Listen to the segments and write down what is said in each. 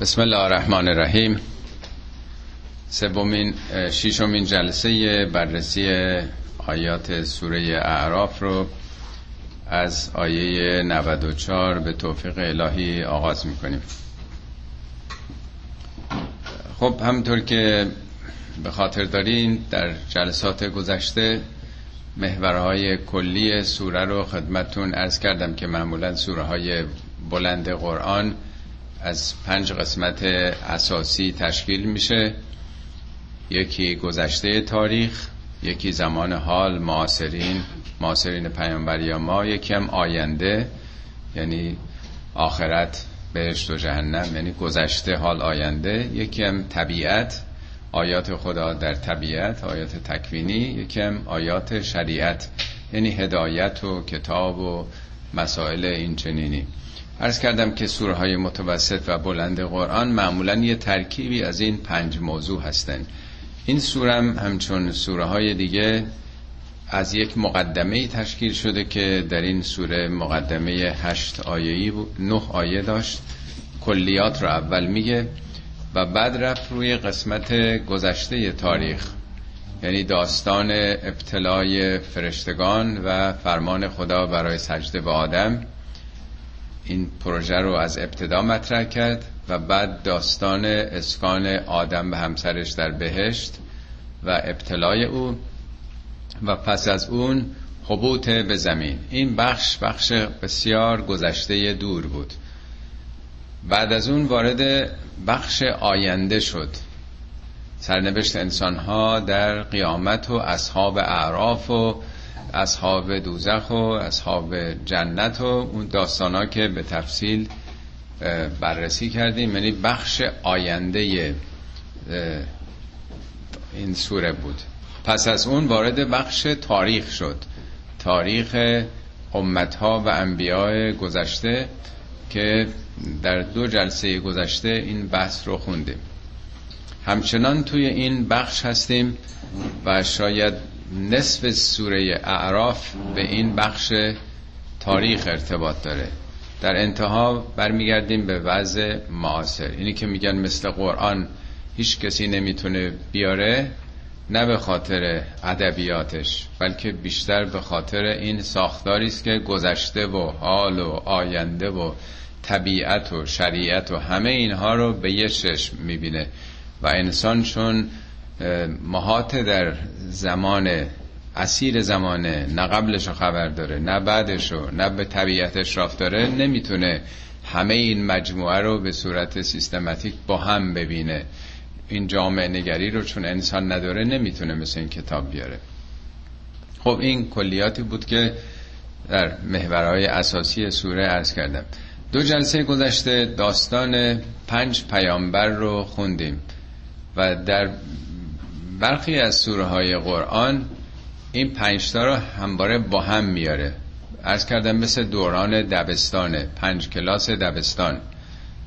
بسم الله الرحمن الرحیم. سومین ششمین جلسه بررسی آیات سوره اعراف رو از آیه 94 به توفیق الهی آغاز می‌کنیم. خب همطور که به خاطر دارین در جلسات گذشته محورهای کلی سوره رو خدمتون ارز کردم که معمولا سوره های بلند قرآن از پنج قسمت اساسی تشکیل میشه. یکی گذشته تاریخ یکی زمان حال معاصرین معاصرین پیامبر یا ما یکی هم آینده یعنی آخرت بهشت و جهنم یعنی گذشته حال آینده. یکی هم طبیعت آیات خدا در طبیعت آیات تکوینی. یکی هم آیات شریعت یعنی هدایت و کتاب و مسائل این چنینی عرض کردم که سوره های متوسط و بلند قرآن معمولا یه ترکیبی از این پنج موضوع هستند این سوره هم همچون سوره های دیگه از یک مقدمه تشکیل شده که در این سوره مقدمه هشت آیهی نه آیه داشت. کلیات رو اول میگه و بعد رفت روی قسمت گذشته تاریخ یعنی داستان ابتلای فرشتگان و فرمان خدا برای سجده به آدم. این پروژه رو از ابتدا مطرح کرد و بعد داستان اسکان آدم به همسرش در بهشت و ابتلای او و پس از اون حبوط به زمین. این بخش بخش بسیار گذشته دور بود. بعد از اون وارد بخش آینده شد. سرنوشت انسان ها در قیامت و اصحاب اعراف و اصحاب دوزخ و اصحاب جنت و اون داستان ها که به تفصیل بررسی کردیم. یعنی بخش آینده این سوره بود. پس از اون وارد بخش تاریخ شد. تاریخ امتها و انبیاء گذشته که در دو جلسه گذشته این بحث رو خوندیم. همچنان توی این بخش هستیم و شاید نصف سوره اعراف به این بخش تاریخ ارتباط داره. در انتها برمیگردیم به وضع معاصر. اینی که میگن مثل قرآن هیچ کسی نمی‌تونه بیاره نه به خاطر ادبیاتش بلکه بیشتر به خاطر این ساختاری است که گذشته و حال و آینده و طبیعت و شریعت و همه اینها رو به یه چشم می‌بینه. و انسان چون محاط در زمان اسیر زمانه نه قبلش خبر داره نه بعدش رو نه به طبیعتش رافت داره نمی‌تونه همه این مجموعه رو به صورت سیستماتیک با هم ببینه. این جامعه نگری رو چون انسان نداره نمی‌تونه مثل این کتاب بیاره. خب این کلیاتی بود که در محورهای اساسی سوره عرض کردم. دو جلسه گذشته داستان پنج پیامبر رو خوندیم و در برخی از سوره های قرآن این پنجتا رو همواره با هم میاره. ارز کردم مثل دوران دبستانه پنج کلاس دبستان.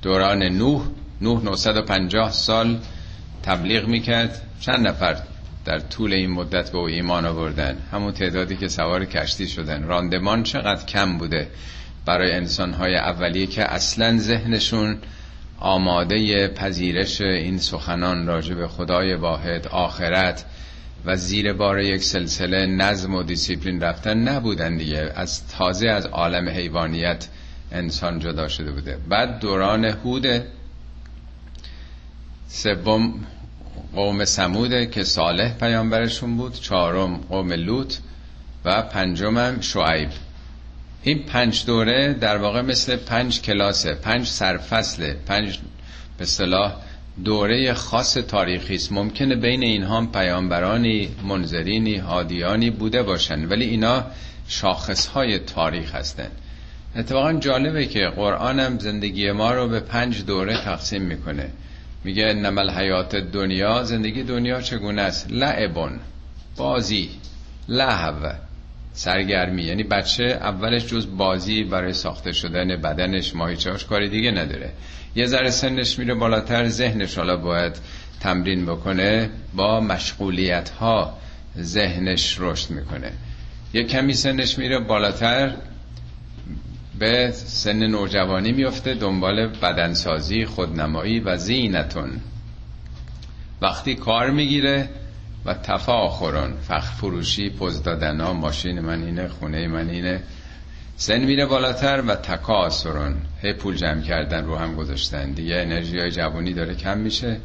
دوران نوح نوح 950 سال تبلیغ می‌کرد. چند نفر در طول این مدت به او ایمان آوردن؟ همون تعدادی که سوار کشتی شدن. راندمان چقدر کم بوده برای انسانهای اولیه که اصلا ذهنشون آماده پذیرش این سخنان راجع به خدای واحد آخرت و زیر بار یک سلسله نظم و دیسیپلین رفتن نبودن دیگه. از تازه از عالم حیوانیت انسان جدا شده بوده. بعد دوران هود سوم قوم سموده که صالح پیامبرشون بود چهارم قوم لوط و پنجمم شعیب. این پنج دوره در واقع مثل پنج کلاسه پنج سرفصله پنج به صلاح دوره خاص تاریخی است. ممکنه بین اینها پیامبرانی منذرینی هادیانی بوده باشن ولی اینا شاخصهای تاریخ هستند اتفاقا جالبه که قرآن هم زندگی ما رو به پنج دوره تقسیم می‌کنه. میگه نمل حیات دنیا زندگی دنیا چگونه است؟ لعبون بازی لحو سرگرمی. یعنی بچه اولش جز بازی برای ساخته شدن بدنش ماهیچهاش کاری دیگه نداره. یه ذره سنش میره بالاتر ذهنش حالا باید تمرین بکنه با مشغولیت ها ذهنش رشد می‌کنه. یه کمی سنش میره بالاتر به سن نوجوانی میفته دنبال بدنسازی خودنمایی و زینتون. وقتی کار می‌گیره و تفاخرون فخ فروشی پوز دادن ماشین من اینه خونه من اینه. سن میره بالاتر و تکاسرون هی پول جمع کردن رو هم گذاشتن. دیگه انرژی های جوانی داره کم میشه.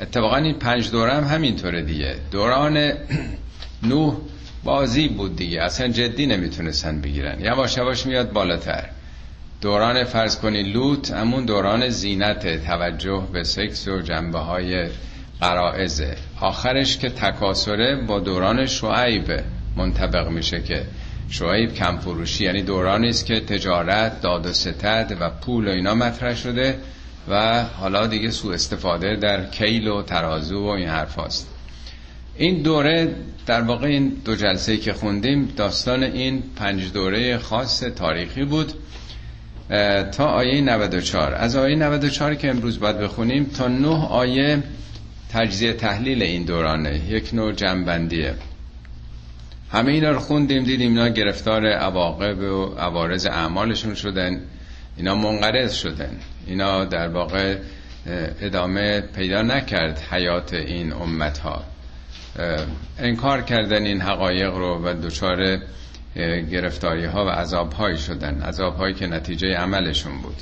اتفاقا این پنج دوره هم همینطوره دیگه. دوران نوح بازی بود دیگه. اصلا جدی نمی‌تونستن بگیرن. یواش یواش میاد بالاتر. دوران فرض کنی لوت همون دوران زینت توجه به سکس و جنبه های قرائزه آخرش که تکاسره با دوران شعیب منطبق میشه که شعیب کم فروشی یعنی دورانی است که تجارت داد و ستد و پول و اینا مطرح شده و حالا دیگه سوء استفاده در کیل و ترازو و این حرف هست. این دوره در واقع این دو جلسه که خوندیم داستان این پنج دوره خاص تاریخی بود. تا آیه 94 از آیه 94 که امروز باید بخونیم تا نه آیه تجزیه تحلیل این دورانه. یک نوع جنبندیه. همه اینا رو خوندیم دیدیم اینا گرفتار عواقب و عوارض اعمالشون شدن. اینا منقرض شدن. اینا در واقع ادامه پیدا نکرد حیات این امت ها انکار کردن این حقایق رو و دچار گرفتاری ها و عذاب هایی شدن. عذاب هایی که نتیجه عملشون بود.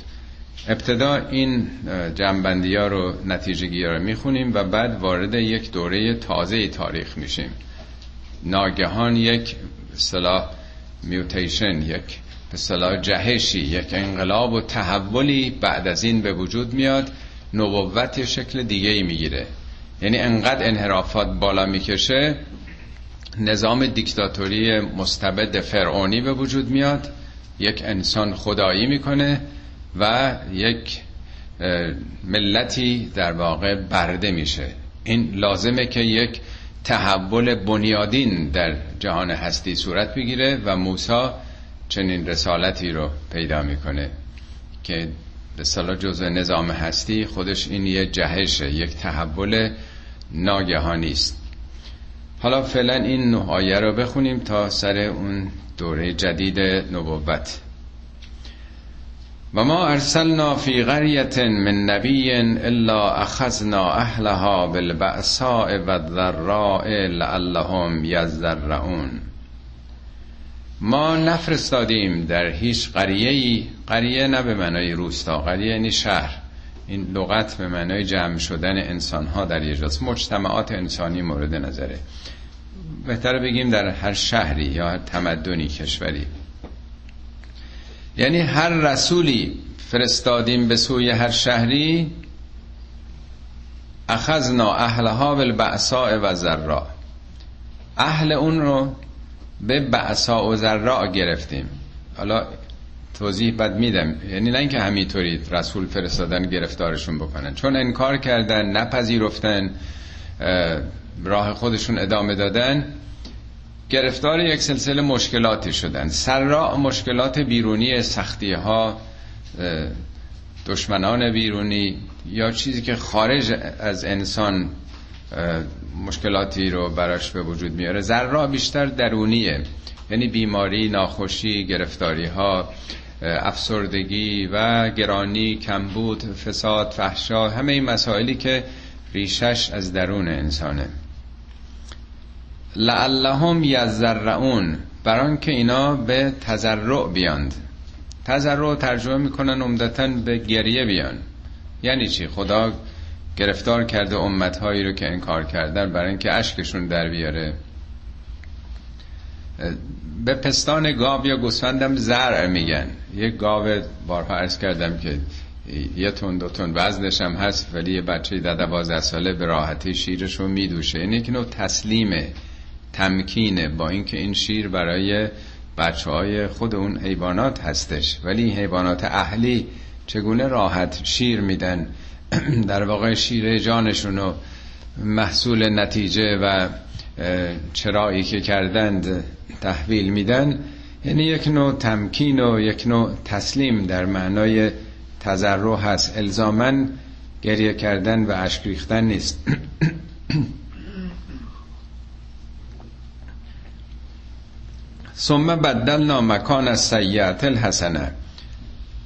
ابتدا این جنبندی ها رو نتیجه رو می‌خونیم و بعد وارد یک دوره تازه تاریخ میشیم. ناگهان یک صلاح میوتیشن یک به جهشی یک انقلاب و تحولی بعد از این به وجود میاد نبوت شکل دیگه ای می‌گیره. یعنی انقدر انحرافات بالا می‌کشه نظام دیکتاتوری مستبد فرعونی به وجود میاد یک انسان خدایی می‌کنه و یک ملتی در واقع برده میشه. این لازمه که یک تحول بنیادین در جهان هستی صورت بگیره و موسی چنین رسالتی رو پیدا می‌کنه که به صلاح جزء نظام هستی خودش این یه جهشه یک تحول ناگهانی است. حالا فعلا این نه رو بخونیم تا سر اون دوره جدید نبوت. و ما ارسلنا فی قریت من نبی الا اخذنا اهلها بالبأساء و الضراء لعلهم یذرعون. ما نفرستادیم در هیچ قریه ای قریه نه به معنای روستا قریه یعنی شهر. این لغت به معنای جمع شدن انسان ها در یه جاست. مجتمعات انسانی مورد نظره. بهتر بگیم در هر شهری یا هر تمدنی کشوری. یعنی هر رسولی فرستادیم به سوی هر شهری اخذنا اهلها بالبعصاء و ذرا اهل اون رو به بعصا و ذرا گرفتیم. حالا توضیح بد میدم. یعنی نه اینکه همینطوری رسول فرستادن گرفتارشون بکنن. چون انکار کردن نپذیرفتن راه خودشون ادامه دادن. گرفتار یک سلسله مشکلاتی شدن سرا مشکلات بیرونی سختی ها دشمنان بیرونی یا چیزی که خارج از انسان مشکلاتی رو براش به وجود میاره. ذرا بیشتر درونیه. یعنی بیماری ناخوشی گرفتاری ها افسردگی و گرانی کمبود فساد فحشا همه این مسائلی که ریشش از درون انسانه. لعلهم یذرعون بران که اینا به تزرع بیاند. تزرع ترجمه می‌کنن عمدتا به گریه بیان. یعنی چی؟ خدا گرفتار کرده امتهایی رو که انکار کردن برای اینکه اشکشون در بیاره. به پستان گاو یا گوسفندم زرع میگن. یک گاو بارها عرض کردم که یه تون دو تون وزنش هم هست ولی یه بچه ده دوازده ساله به راحتی شیرش رو میدوشه. این یک نوع تسلیمه. تمکینه با اینکه این شیر برای بچه های خود اون حیوانات هستش. ولی حیوانات اهلی چگونه راحت شیر میدن؟ در واقع شیر جانشون محصول نتیجه و چرایی که کردند تحویل میدن. یعنی یک نوع تمکین و یک نوع تسلیم در معنای تذرع هست. الزامن گریه کردن و اشک ریختن نیست. ثم بدلنا مکان از سیعت الحسنه.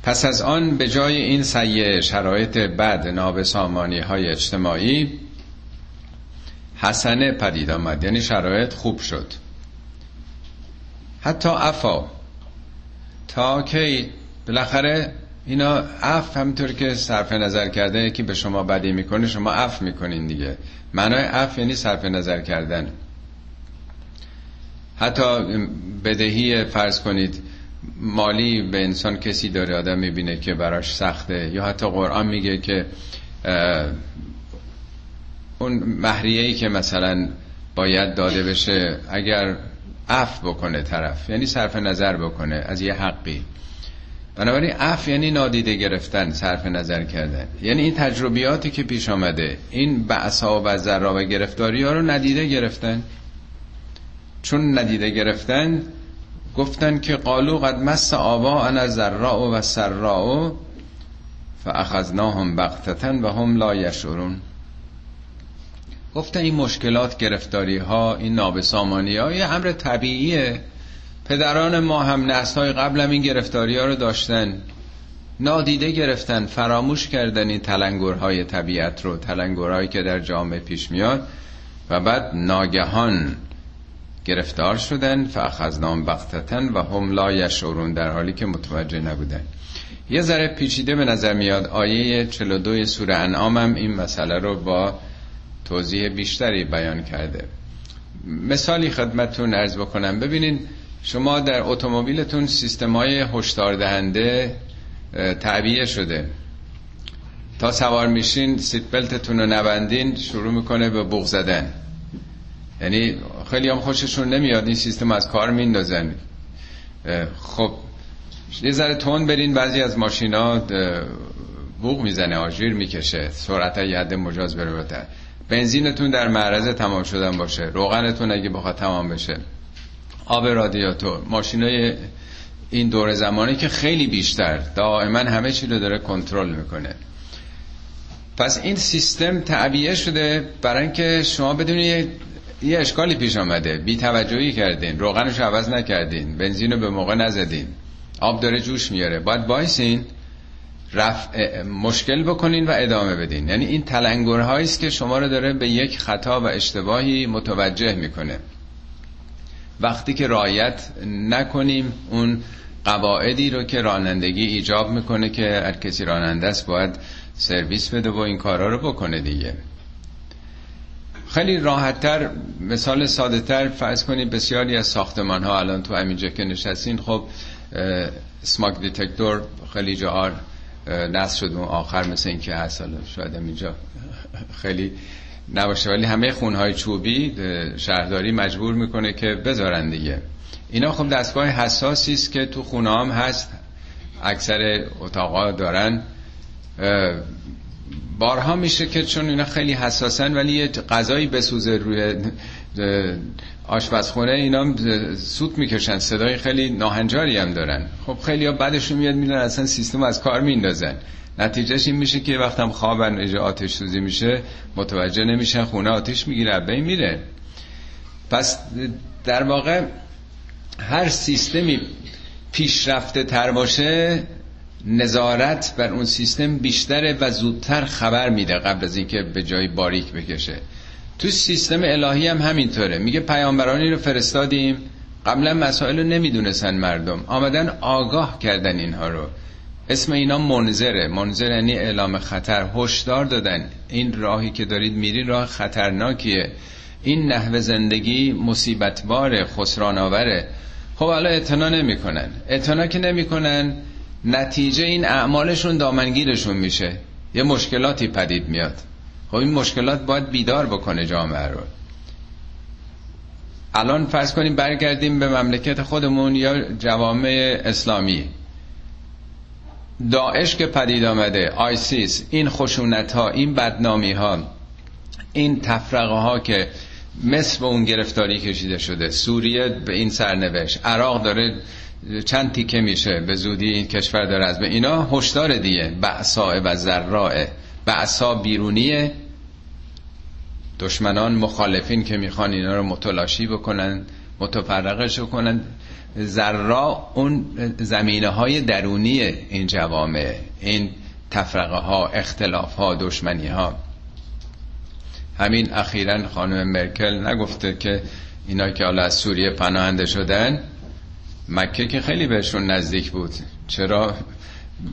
پس از آن به جای این سیه شرایط بد نابسامانی های اجتماعی حسنه پدید آمد. یعنی شرایط خوب شد. حتی افا تا که بالاخره اینا اف همینطور که صرف نظر کرده یکی به شما بدی می‌کنه شما اف می‌کنین دیگه. معنای اف یعنی صرف نظر کردن. حتی بدهی فرض کنید مالی به انسان کسی داره آدم می‌بینه که براش سخته. یا حتی قرآن میگه که اون مهریه‌ای که مثلا باید داده بشه اگر اف بکنه طرف یعنی صرف نظر بکنه از یه حقی. بنابراین اف یعنی نادیده گرفتن صرف نظر کردن. یعنی این تجربیاتی که پیش آمده این بعثا و ذرا و گرفتاری ها رو ندیده گرفتن. چون ندیده گرفتن گفتن که قالو قد مس آبا انا ذراء و سراء فاخذناهم بغتتن و هم لا یشعرون. گفتن این مشکلات گرفتاری ها این نابسامانی ها یه امر طبیعیه. پدران ما هم نسل های قبل هم این گرفتاری ها رو داشتن. نادیده گرفتن فراموش کردن این تلنگرهای طبیعت رو تلنگرهایی که در جامعه پیش میاد. و بعد ناگهان گرفتار شدن فاخذنام بختتن و هم لا یشعرون در حالی که متوجه نبودن. یه ذره پیچیده به نظر میاد آیه 42 سوره انعام هم این مسئله رو با توضیح بیشتری بیان کرده. مثالی خدمتون عرض بکنم. ببینین شما در اتومبیلتون سیستم های هشدار دهنده تعبیه شده. تا سوار میشین seat belt تون رو نبندین شروع می‌کنه به بوق زدن. یعنی خیلی هم خوششون نمیاد این سیستم از کار میندازن. خب یه ذره تند برین بعضی از ماشینا بوغ می‌زنه آژیر می‌کشه سرعت یه حد مجاز بره بتر بنزینتون در معرض تمام شدن باشه روغنتون اگه بخواد تمام بشه. آب رادیاتور ماشینای این دور زمانی که خیلی بیشتر دائما همه چی رو داره کنترل می‌کنه. پس این سیستم تعبیه شده برای اینکه شما بدونید یه اشکالی پیش آمده. بی توجهی کردین. روغنش عوض نکردین. بنزین رو به موقع نزدین. آب داره جوش میاره. باید بایسین رفع مشکل بکنین و ادامه بدین. یعنی این تلنگرهایی است که شما رو داره به یک خطا و اشتباهی متوجه می‌کنه. وقتی که رایت نکنیم اون قواعدی رو که رانندگی ایجاب می‌کنه که هر کسی راننده است باید سرویس بده و این کارا رو بکنه دیگه. خیلی راحتتر مثال ساده تر فرض کنید بسیاری از ساختمان ها الان تو همینجا که نشستین خب سماک دیتکتور خیلی جاها نصب شد اون آخر مثل این که هست شاید اینجا خیلی نباشه. ولی همه خونهای چوبی شهرداری مجبور می‌کنه که بذارن دیگه. اینا خب دستگاه حساسی است که تو خونه هم هست اکثر اتاقا دارن. بارها میشه که چون اینا خیلی حساسن ولی یه غذایی بسوزه روی آشپزخونه اینا سوت می‌کشن. صدای خیلی ناهنجاری هم دارن. خب خیلی ها بعدشون میاد میدن اصلا سیستم از کار میندازن. نتیجهش این میشه که وقتم خوابن اجا آتش سوزی میشه متوجه نمیشن خونه آتش می‌گیره بین میره. پس در واقع هر سیستمی پیشرفته تر باشه نظارت بر اون سیستم بیشتره و زودتر خبر میده قبل از اینکه به جای باریک بکشه. تو سیستم الهی هم همینطوره. میگه پیامبرانی رو فرستادیم. قبلا مسائل رو نمی‌دونستن مردم. آمدن آگاه کردن اینها رو. اسم اینا منظره. منظر یعنی اعلام خطر. هشدار دادن. این راهی که دارید میری راه خطرناکیه. این نحو زندگی مصیبت باره خسران آوره خب حالا اعتنا نمی‌کنن. اعتنا که نمی‌کنن نتیجه این اعمالشون دامنگیرشون میشه. یه مشکلاتی پدید میاد. خب این مشکلات باید بیدار بکنه جامعه رو. الان فرض کنیم برگردیم به مملکت خودمون یا جوامع اسلامی. داعش که پدید آمده آیسیس این خشونت ها این بدنامی ها این تفرقه ها که مصر به اون گرفتاری کشیده شده سوریه به این سرنوشت عراق داره چند تیکه میشه به زودی این کشور داره از به اینا هشدار دیگه بعصا و ذرائه بعصا بیرونیه. دشمنان مخالفین که می‌خوان اینا رو متلاشی بکنن متفرقش کنن ذرا اون زمینه های درونی این جوامع این تفرقه ها اختلاف ها دشمنی ها همین اخیرا خانم مرکل نگفته که اینا که حالا از سوریه پناهنده شدن مکه که خیلی بهشون نزدیک بود. چرا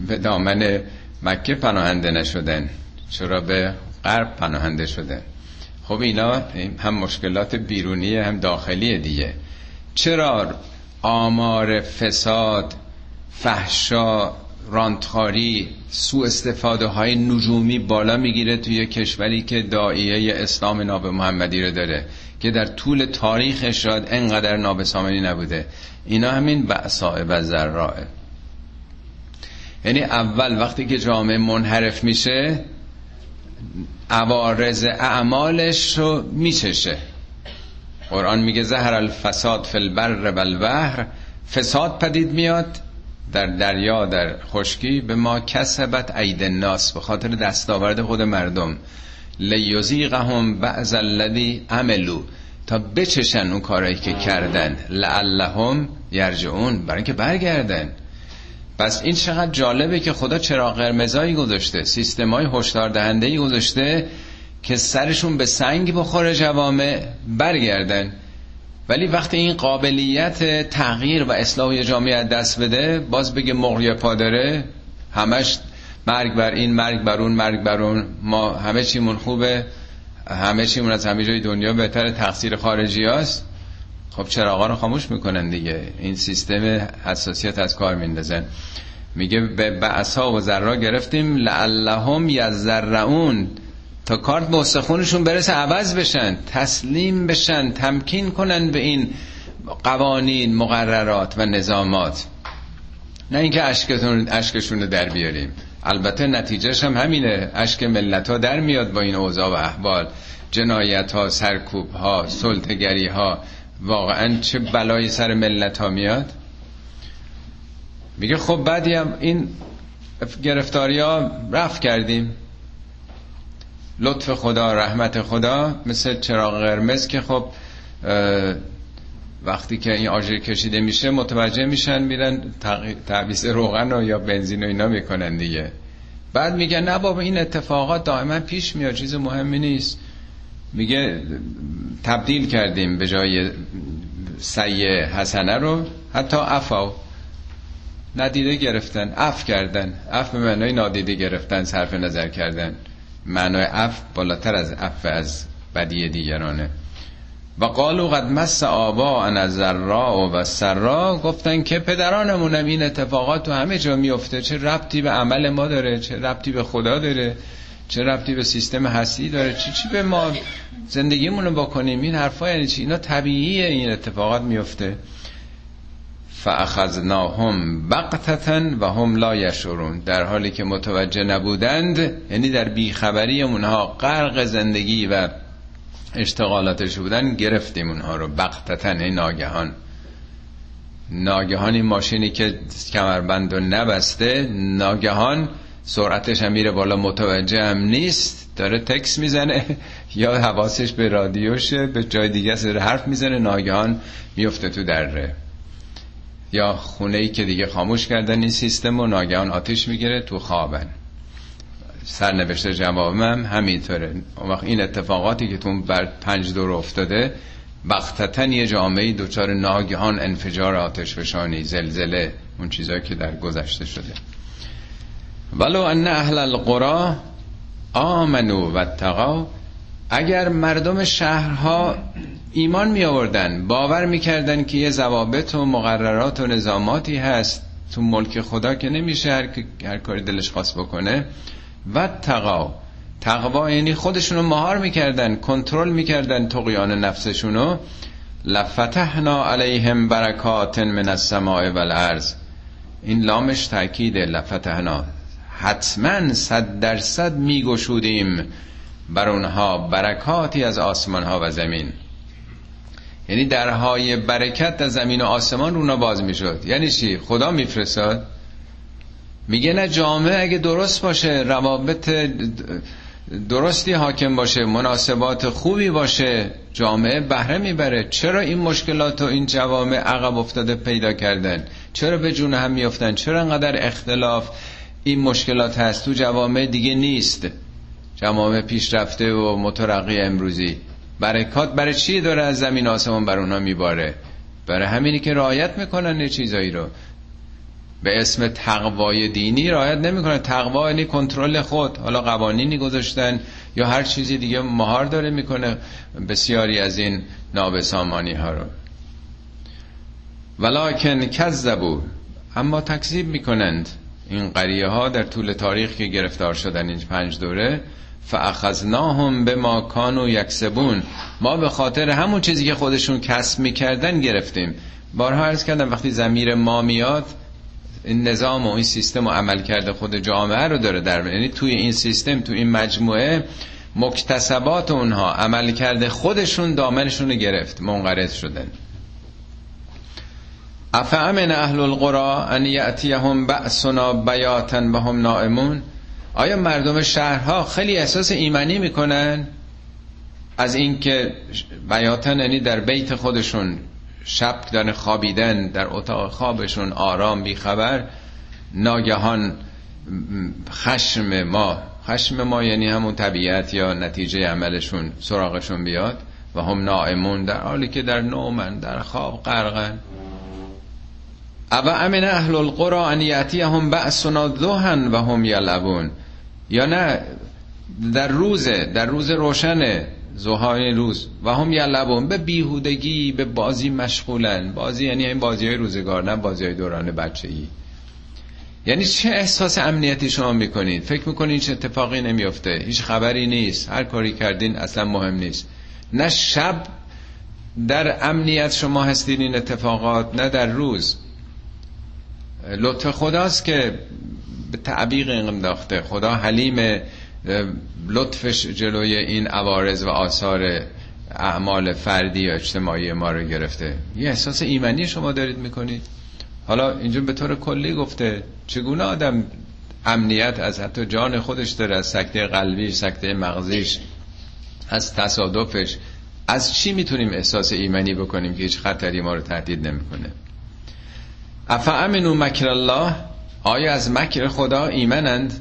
به دامن مکه پناهنده نشدن؟ چرا به غرب پناهنده شدن؟ خب اینا هم مشکلات بیرونی هم داخلی دیگه. چرا آمار فساد فحشا رانتخاری سو استفاده های نجومی بالا می‌گیره توی کشوری که دائیه اسلام ناب محمدی رو داره که در طول تاریخش شاید انقدر نابسامانی نبوده. اینا همین بعصای و ذرائه یعنی اول وقتی که جامعه منحرف میشه عوارض اعمالش رو میچشه. قرآن میگه زهر الفساد فی البر و البحر فساد پدید میاد در دریا در خشکی به ما کسبت عید الناس به خاطر دستاورد خود مردم. لیزیقهم بعض الذی عملو تا بچشن اون کارایی که کردن. لعلهم یرجعون. برای اینکه برگردن. پس این چقدر جالبه که خدا چراغ قرمزایی گذاشته سیستمای هشدار دهنده ای گذاشته که سرشون به سنگ بخوره جوامع برگردن. ولی وقتی این قابلیت تغییر و اصلاح جامعه دست بده باز بگه مغری پادره همش مرگ بر این مرگ بر اون مرگ بر اون. ما همه چیمون خوبه. همه چیمون از همه جای دنیا بهتر تقصیر خارجی هست خب چراغا رو خاموش می‌کنن دیگه. این سیستم حساسیت از کار میندازن. میگه به بعثا و ذرا گرفتیم. لعلهم یزرعون تا کارت به استخونشون برسه عوض بشن تسلیم بشن تمکین کنن به این قوانین مقررات و نظامات. نه اینکه اشکتون اشکشون رو در بیاریم. البته نتیجهش هم همینه. اشک ملت ها در میاد با این اوضاع و احوال. جنایت ها سرکوب ها سلطگری ها واقعا چه بلایی سر ملت ها میاد؟ میگه خب بعدی هم این گرفتاری ها رفت کردیم. لطف خدا رحمت خدا مثل چراغ قرمز که خب وقتی که این آجر کشیده میشه متوجه میشن میرن تعویض روغن و یا بنزین و اینا می‌کنن دیگه. بعد میگه نه بابا این اتفاقات دائما پیش میاد چیز مهمی نیست. میگه تبدیل کردیم به جای سیئه حسنه رو حتی عفوا ندیده گرفتن عفو کردن. عفو به معنای نادیده گرفتن صرف نظر کردن. معنای عفو بالاتر از عفو از بدی دیگرانه. و قالوا قد مس آباءنا الضراء و السراء گفتن که پدرانمونم این اتفاقات تو همه جا میفته. چه ربطی به عمل ما داره چه ربطی به خدا داره چه ربطی به سیستم هستی داره. چی چی به ما زندگیمونو بکنیم. این حرفا یعنی چی؟ اینا طبیعیه این اتفاقات میفته. فاخذناهم بقتتا و هم لا یشورون در حالی که متوجه نبودند یعنی در بیخبری اونها غرق زندگی و اشتغالاتش بودن گرفتیم اونها رو بقتتا این ناگهان. ناگهان این ماشینی که کمربند و نبسته ناگهان سرعتش هم میره بالا متوجه هم نیست داره تکس می‌زنه یا حواسش به رادیوشه به جای دیگه سر حرف می‌زنه ناگهان میفته تو دره. یا خونه ای که دیگه خاموش کردن این سیستم و ناگهان آتش می‌گیره تو خوابن. سرنوشته جوابم همینطوره. وقت این اتفاقاتی که تو بر پنج دور افتاده بختتن یه جامعه دوچار ناگهان انفجار آتش فشانی زلزله اون چیزایی که در گذشته شده. ولو ان اهل القرى آمنو و تقا اگر مردم شهرها ایمان می آوردن باور می‌کردن که یه ضوابط و مقررات و نظاماتی هست تو ملک خدا که نمیشه هر, هر کاری دلش خواست بکنه و تقا تقوا یعنی خودشونو مهار می‌کردن کنترل می‌کردن تقیان نفسشونو. لفتحنا علیهم برکات من السماء والارض. این لامش تاکید لفتحنا. حتما صد درصد میگشودیم بر اونها برکاتی از آسمان ها و زمین. یعنی درهای برکت در زمین و آسمان رونا باز می‌شد. یعنی چی؟ خدا میفرستاد؟ میگه نه جامعه اگه درست باشه روابط درستی حاکم باشه مناسبات خوبی باشه جامعه بهره می‌بره. چرا این مشکلات و این جوامع عقب افتاده پیدا کردن؟ چرا به جون هم میافتن؟ چرا انقدر اختلاف این مشکلات هست؟ تو جوامع دیگه نیست. جوامع پیشرفته و مترقی امروزی. برکات برای چی داره از زمین آسمان بر اونا میباره؟ برای همینی که رعایت می‌کنن چیزایی رو. به اسم تقوای دینی رعایت نمی‌کنه. تقوا یعنی کنترل خود. حالا قوانینی گذاشتن یا هر چیزی دیگه مهار داره می‌کنه. بسیاری از این نابسامانی ها رو. ولکن کذبو اما تکذیب می‌کنند. این قریه ها در طول تاریخ که گرفتار شدن این پنج دوره فاخذناهم به ما کانو یکسبون. ما به خاطر همون چیزی که خودشون کسب می‌کردن گرفتیم. بارها عرض کردم وقتی زمیر ما میاد این نظام و این سیستم و عمل کرده خود جامعه رو داره در یعنی توی این سیستم توی این مجموعه مکتسبات اونها عمل کرده خودشون دامنشون رو گرفت منقرض شدن. افعمن اهل القرى ان یأتیهم بأسنا بیاتا و هم نائمون؟ آیا مردم شهرها خیلی احساس ایمانی می‌کنن از اینکه بیاتن یعنی در بیت خودشون شب دارن خوابیدن در اتاق خوابشون آرام بیخبر ناگهان خشم ما خشم ما یعنی همون طبیعت یا نتیجه عملشون سراغشون بیاد و هم نائمون در حالی که در نومن در خواب غرقن. او امن اهل القرى ان یاتیهم بأسنا ذهن و هم یلعبون. یا نه در روزه در روز روشنه. زهای روز. و هم یلبون به بیهودگی به بازی مشغولن. بازی یعنی این بازی های روزگار نه بازی های دوران ای یعنی چه احساس امنیتی شما می‌کنید؟ فکر می‌کنید چه اتفاقی نمیفته هیچ خبری نیست. هر کاری کردین اصلا مهم نیست. نه شب در امنیت شما هستین این اتفاقات نه در روز. لطف خداست که به تعبیق انداخته. خدا حلیم لطفش جلوی این عوارض و آثار اعمال فردی و اجتماعی ما رو گرفته. یه احساس ایمنی شما دارید می‌کنید. حالا اینجا به طور کلی گفته چگونه آدم امنیت از حتی جان خودش داره از سکته قلبی سکته مغزیش از تصادفش از چی می‌تونیم احساس ایمنی بکنیم که هیچ خطری ما رو تهدید نمی‌کنه؟ افا مکر الله؟ آیا از مکر خدا ایمنند؟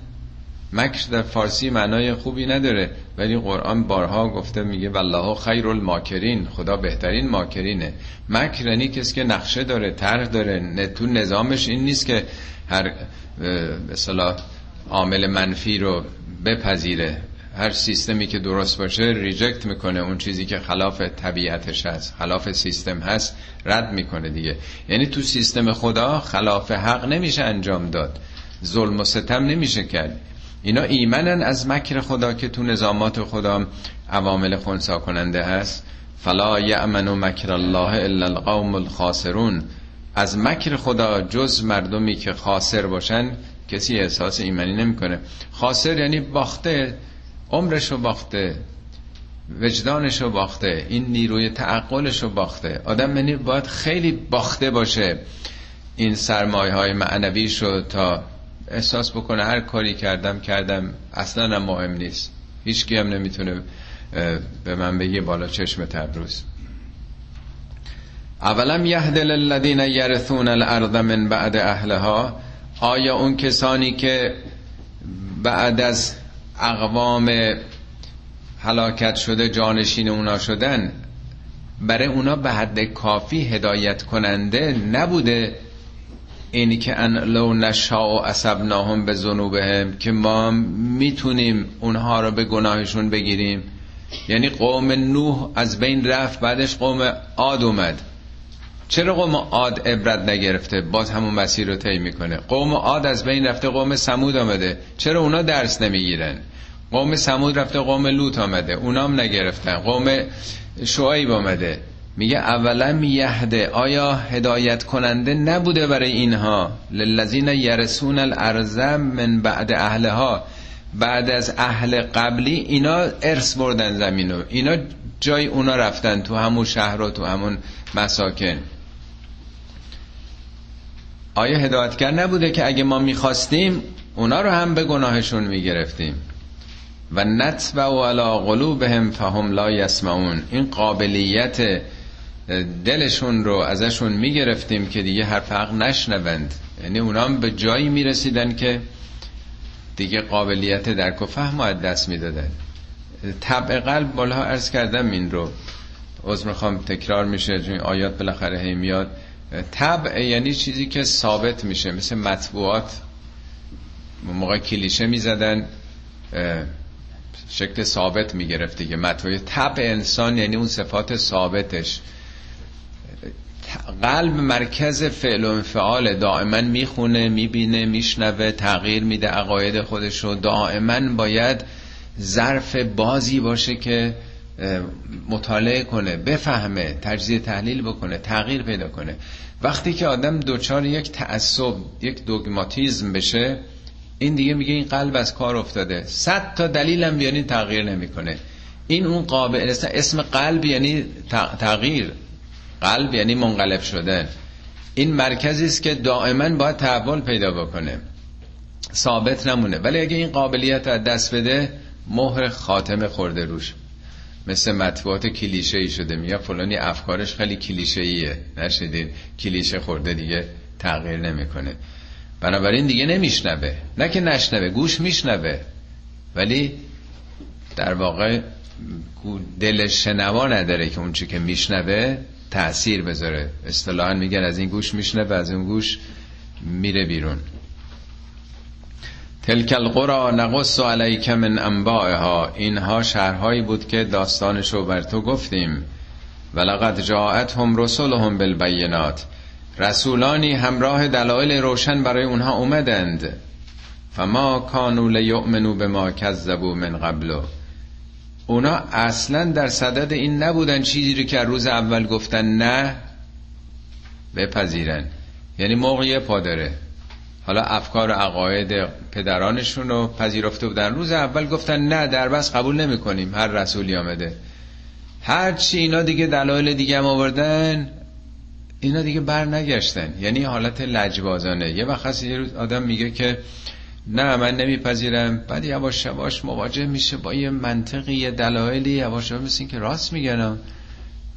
مکر در فارسی معنای خوبی نداره ولی قرآن بارها گفته میگه والله خیر الماکرین خدا بهترین ماکرینه. مکر یعنی کسی که نقشه داره طرح داره تو نظامش این نیست که هر به عامل منفی رو بپذیره. هر سیستمی که درست باشه ریجکت می‌کنه اون چیزی که خلاف طبیعتش هست خلاف سیستم هست رد می‌کنه دیگه. یعنی تو سیستم خدا خلاف حق نمیشه انجام داد. ظلم و ستم نمیشه کرد. اینا ایمنن از مکر خدا که تو نظامات خدا عوامل خونسا کننده هست. فلا یأمن مکر الله الا القوم الخاسرون. از مکر خدا جز مردمی که خاسر باشن کسی احساس ایمنی نمی‌کنه. خاسر یعنی باخته عمرشو باخته وجدانشو باخته این نیروی تعقلشو باخته. آدم یعنی باید خیلی باخته باشه. این سرمایه های معنوی شو تا احساس بکنه هر کاری کردم کردم. اصلا هم مهم نیست. هیچ هم نمی‌تونه به من بگی بالا چشم تبروز اولم یهد للذین یرثون الارض من بعد اهلها. آیا اون کسانی که بعد از اقوام هلاکت شده جانشین اونا شدن برای اونا به حد کافی هدایت کننده نبوده؟ اینی که ان لو نشاء و عصبناهم به ذنوبهم که ما می‌تونیم اونها رو به گناهشون بگیریم. یعنی قوم نوح از بین رفت بعدش قوم عاد اومد. چرا قوم عاد عبرت نگرفته؟ باز همون مسیر رو طی می‌کنه. قوم عاد از بین رفته قوم سمود آمده. چرا اونا درس نمی‌گیرن؟ قوم سمود رفته قوم لوط آمده. اونام نگرفتن. قوم شعیب آمده. میگه اولا یهده. آیا هدایت کننده نبوده برای اینها؟ للذین یرسون الارض من بعد اهلها. بعد از اهل قبلی اینا ارث بردن زمینو. اینا جای اونا رفتن تو همون شهر و تو همون مساکن. آیا هدایتگر نبوده که اگه ما می‌خواستیم اونا رو هم به گناهشون می‌گرفتیم؟ و نتبع علی قلوبهم فهم لا یسمعون. این قابلیت دلشون رو ازشون می‌گرفتیم که دیگه حرف حق نشنوند. یعنی اونا هم به جایی می‌رسیدن که دیگه قابلیت درک و فهم از دست می‌دادن. طبع قلب بالا عرض کردم این رو. عذر می‌خوام تکرار میشه چون آیات بالاخره هی میاد. طبع یعنی چیزی که ثابت میشه مثل مطبوعات. موقع کلیشه می‌زدن شکل ثابت می‌گرفت دیگه. مطبوع طبع انسان یعنی اون صفات ثابتش. قلب مرکز فعل و انفعال دائما می‌خونه می‌بینه میشنوه تغییر میده عقاید خودش رو دائما باید ظرف بازی باشه که مطالعه کنه بفهمه تجزیه تحلیل بکنه تغییر پیدا کنه. وقتی که آدم دوچار یک تعصب یک دوگماتیزم بشه این دیگه میگه این قلب از کار افتاده. صد تا دلیلم بیانی تغییر نمی‌کنه. این اون قابل اسم قلب یعنی تغییر. قلب یعنی منقلب شده. این مرکزی است که دائما باید تحول پیدا بکنه. ثابت نمونه. ولی اگه این قابلیت رو دست بده مهر خاتمه خورده روش. مثل مطبوعات کلیشه ای شده. میگه فلانی افکارش خیلی کلیشه ایه نشدید کلیشه خورده دیگه تغییر نمی‌کنه. بنابراین دیگه نمیشنوه. نه که نشنوه گوش میشنوه. ولی در واقع دل شنوا نداره که اون که میشنوه تأثیر بذاره. اصطلاحا میگن از این گوش میشنوه از اون گوش میره بیرون. تلک القرا نقص علیک من انبائها. اینها شهرهایی بود که داستانشو بر تو گفتیم. ولقد جاءتهم رسولهم بالبینات. رسولانی همراه دلایل روشن برای اونها اومدند. فما کانوا لیؤمنوا بما کذبوا من قبل اونا اصلا در صدد این نبودن چیزی رو که روز اول گفتن نه بپذیرن. یعنی موقعی پادره حالا افکار و عقاید پدرانشون رو پذیرفته بودن. روز اول گفتن نه در بس قبول نمی کنیم هر رسولی آمده. هر چی اینا دیگه دلایل دیگه هم آوردن اینا دیگه بر نگشتن یعنی حالت لجبازانه. یه وقت یه روز آدم میگه که نه من نمیپذیرم. بعد یواش یواش مواجه میشه با یه منطقی دلایلی. یواش یواش مثل که راست میگن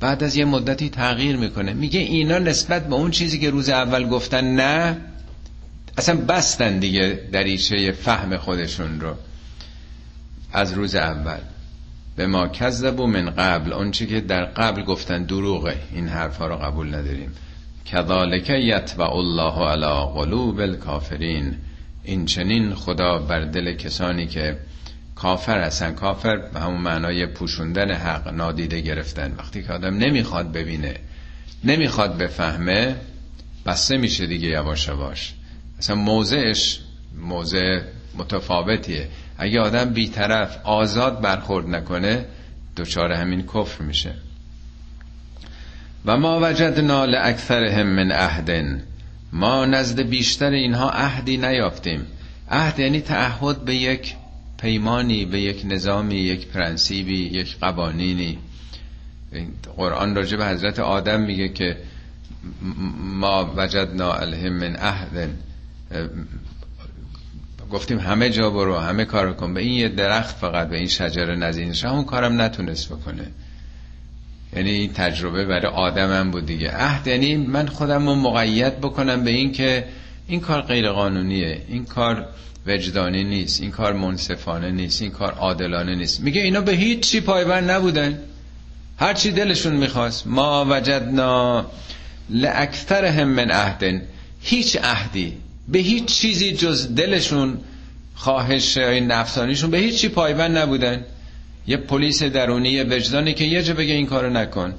بعد از یه مدتی تغییر می‌کنه. میگه اینا نسبت به اون چیزی که روز اول گفتن نه اصلا بستن دیگه دریچه فهم خودشون رو. از روز اول. به ما کذب و من قبل. اون که در قبل گفتن دروغه. این حرفا رو قبول نداریم. کذالک یتبع الله علی قلوب الکافرین. این چنین خدا بر دل کسانی که کافر هستن. کافر به همون معنای پوشوندن حق نادیده گرفتن. وقتی که آدم نمی‌خواد ببینه نمی‌خواد بفهمه بسته میشه دیگه یواش یواش. اصلا موضعش موضع متفاوتیه. اگه آدم بیطرف آزاد برخورد نکنه دچار همین کفر میشه. و ما وجدنا هم من عهدن. ما نزد بیشتر اینها عهدی نیافتیم. عهد یعنی تعهد به یک پیمانی به یک نظامی یک پرنسیبی یک قوانینی. قرآن راجع به حضرت آدم میگه که ما وجدنا الهم من عهدن گفتیم همه جا برو همه کار کن. به این یه درخت فقط به این شجره نزینش همون کارم نتونست بکنه. یعنی این تجربه برای آدمم بود دیگه. عهد یعنی من خودم رو مقید بکنم به این که این کار غیر قانونیه این کار وجدانی نیست این کار منصفانه نیست این کار عادلانه نیست. میگه اینا به هیچ چی پایبند نبودن. هر چی دلشون می‌خواست. ما وجدنا هم من عهدن هیچ عهدی به هیچ چیزی جز دلشون خواهش نفسانیشون به هیچ چی پایبند نبودن. یه پلیس درونی وجدانی که یه جا بگه این کارو نکن.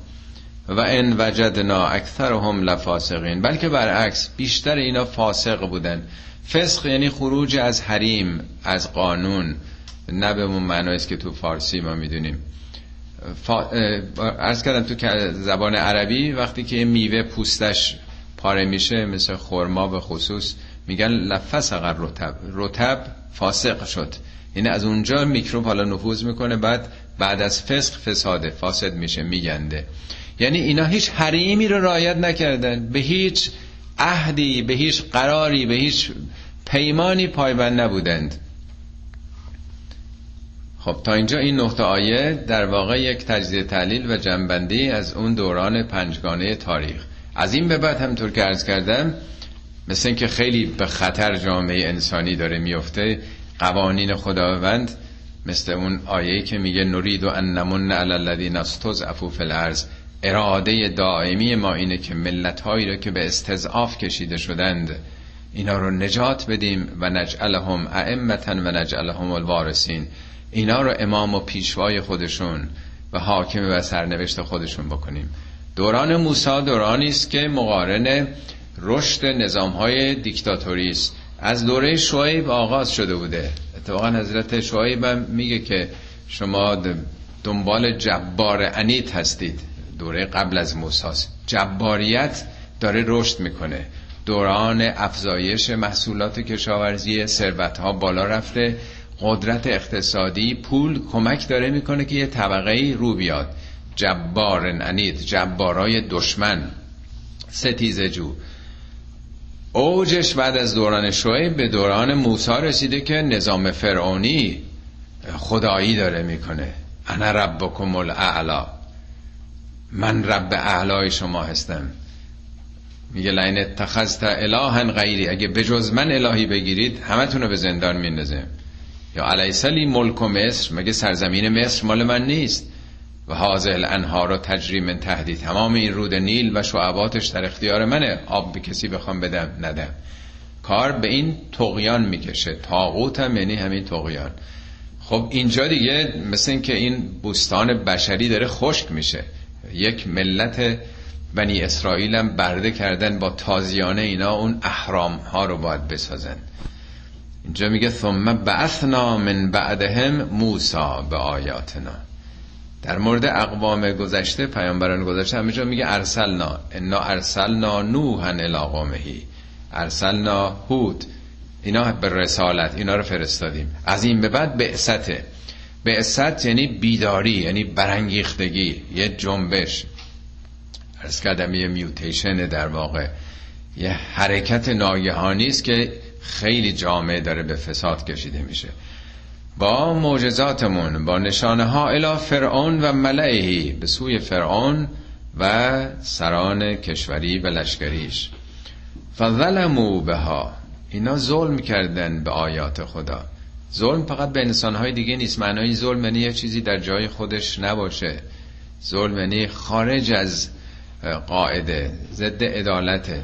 و ان وجدنا اکثرهم لفاسقین. بلکه برعکس بیشتر اینا فاسق بودن. فسق یعنی خروج از حریم از قانون. نه به اون معنی که تو فارسی ما می‌دونیم. فا... ارز کردم تو زبان عربی وقتی که میوه پوستش پاره میشه مثل خرما به خصوص میگن لفسق رتب رتب فاسق شد. یعنی از اونجا میکروب حالا نفوذ می‌کنه بعد بعد از فسق فساده فاسد میشه میگنده. یعنی اینا هیچ حریمی رو رعایت نکردن. به هیچ عهدی به هیچ قراری به هیچ پیمانی پایبند نبودند. خب تا اینجا این نقطه آیه در واقع یک تجزیه تحلیل و جنبندی از اون دوران پنجگانه تاریخ. از این به بعد همطور که عرض کردم مثل اینکه خیلی به خطر جامعه انسانی داره میفته قوانین خداوند مثل اون آیه که میگه نورید و انمون علی الذین استضعفوا فی الارض اراده دائمی ما اینه که ملت هایی رو که به استضعاف کشیده شدند اینا رو نجات بدیم و نجعلهم ائمتا و نجعلهم الوارثین. اینا رو امام و پیشوای خودشون و حاکم و سرنوشت خودشون بکنیم. دوران موسی دورانی است که مقارن رشد نظام های دیکتاتوری است. از دوره شعیب آغاز شده بوده. اتفاقا حضرت شعیب هم میگه که شما دنبال جبار انیت هستید. دوره قبل از موساس جباریت داره رشد می‌کنه. دوران افزایش محصولات کشاورزی ثروت ها بالا رفته. قدرت اقتصادی پول کمک داره می‌کنه که یه طبقه رو بیاد. جبار انید جبارای دشمن. ستیزه جو. اوجش بعد از دوران شعیب به دوران موسی رسیده که نظام فرعونی خدایی داره می‌کنه. انا ربکم الاعلا. من رب اعلای شما هستم. میگه لین اتخذت الها غیری. اگه بجز من الهی بگیرید همتون رو به زندان میندازم یا علیسلی ملک و مصر؟ مگه سرزمین مصر مال من نیست؟ و حاضر الانهار و تجری من تهدی تمام این رود نیل و شعباتش در اختیار منه. آب به کسی بخوام بدم ندم. کار به این تقیان می‌کشه. تاغوت هم یعنی همین تقیان خب اینجا دیگه مثل این که این بوستان بشری داره خشک میشه. یک ملت بنی اسرائیل هم برده کردن با تازیانه اینا اون احرام ها رو باید بسازن. اینجا میگه ثم بعثنا من بعدهم موسا به آیاتنا. در مورد اقوام گذشته پیامبران گذشته همینجا میگه ارسلنا انا ارسلنا نوحا الی قومه. ارسلنا هود. اینا به رسالت اینا رو فرستادیم. از این به بعد بعثته. بعثت یعنی بیداری یعنی برانگیختگی یه جنبش. ارز کردم یه میوتیشن در واقع. یه حرکت ناگهانی است که خیلی جامعه داره به فساد کشیده میشه. با معجزاتمون با نشانه ها الی فرعون و ملعهی به سوی فرعون و سران کشوری و لشکریش. فظلمو بها. اینا ظلم کردن به آیات خدا. ظلم فقط به انسانهای دیگه نیست. معنای ظلم یعنی یه چیزی در جای خودش نباشه. ظلم یعنی خارج از قاعده ضد عدالته.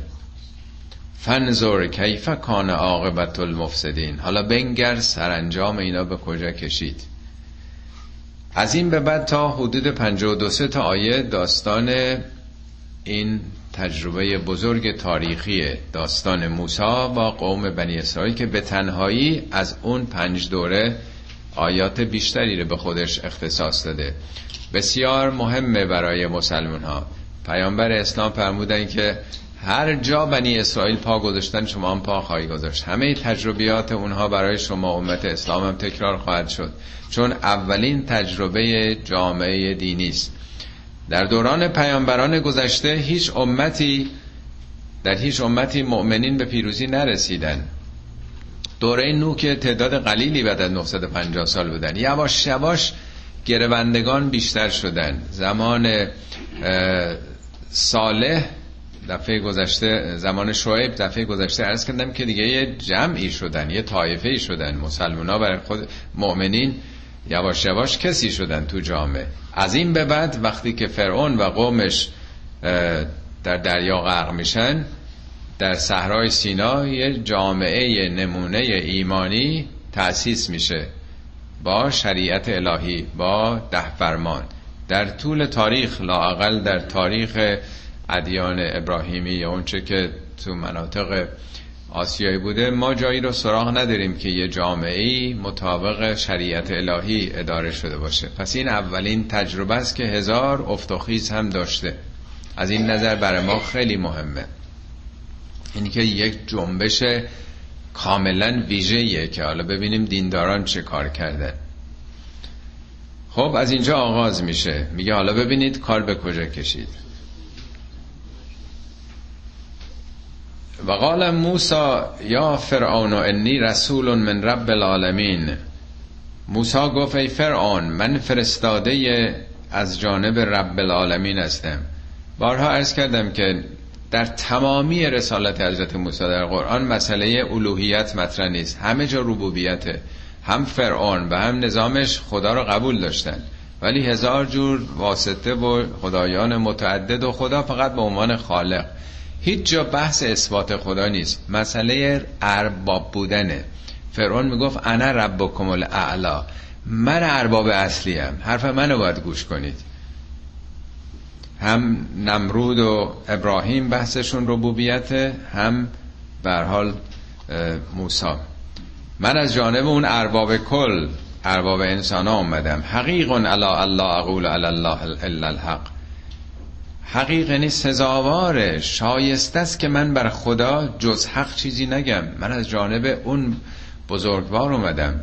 فنزور کیف کان عاقبت المفسدین. حالا بنگر سرانجام اینا به کجا کشید؟ از این به بعد تا حدود 52 تا آیه داستان این تجربه بزرگ تاریخی داستان موسی با قوم بنی اسرائیل که به تنهایی از اون پنج دوره آیات بیشتری رو به خودش اختصاص داده. بسیار مهمه برای مسلمان ها پیامبر اسلام فرمودن که هر جا بنی اسرائیل پا گذاشتن شما هم پا خواهی گذاشت. همه تجربیات اونها برای شما امت اسلام هم تکرار خواهد شد. چون اولین تجربه جامعه دینی است. در دوران پیامبران گذشته هیچ امتی در هیچ امتی مؤمنین به پیروزی نرسیدن. دوره نو که تعداد قلیلی بعد از 950 سال بودن. یواش یواش گروندگان بیشتر شدن. زمان صالح دفعه گذشته زمان شعیب دفعه گذشته عرض کردم که دیگه یه جمعی شدن یه طایفه ای شدن. مسلمان ها برای خود مؤمنین یواش یواش کسی شدن تو جامعه. از این به بعد وقتی که فرعون و قومش در دریا غرق میشن در صحرای سینا یه جامعه نمونه ایمانی تأسیس میشه با شریعت الهی با ده فرمان در طول تاریخ لاقل در تاریخ ادیان ابراهیمی یا اونچه که تو مناطق آسیایی بوده ما جایی رو سراغ نداریم که یه جامعه مطابق شریعت الهی اداره شده باشه. پس این اولین تجربه است که هزار افتخیز هم داشته. از این نظر برای ما خیلی مهمه. اینی که یک جنبش کاملا ویژه‌ایه که حالا ببینیم دینداران چه کار کردن خب از اینجا آغاز میشه. میگه حالا ببینید کار به کجا کشید. و قال موسا یا فرعون انی رسول من رب العالمین. موسا گفت ای فرعون من فرستاده از جانب رب العالمین هستم. بارها عرض کردم که در تمامی رسالت حضرت موسی در قرآن مسئله الوهیت مطرح نیست. همه جا ربوبیته. هم فرعون و هم نظامش خدا رو قبول داشتن. ولی هزار جور واسطه و خدایان متعدد و خدا فقط به عنوان خالق. هیچ جا بحث اثبات خدا نیست. مسئله ارباب بودنه. فرعون می‌گفت انا ربکم الاعلا. من ارباب اصلی هم حرف منو باید گوش کنید. هم نمرود و ابراهیم بحثشون ربوبیت هم بر حال موسا من از جانب اون ارباب کل ارباب انسان ها آمدم حقیق علا الله اقول علی الله الا الحق. حقیق نیست سزاواره شایسته است که من بر خدا جز حق چیزی نگم. من از جانب اون بزرگوار اومدم.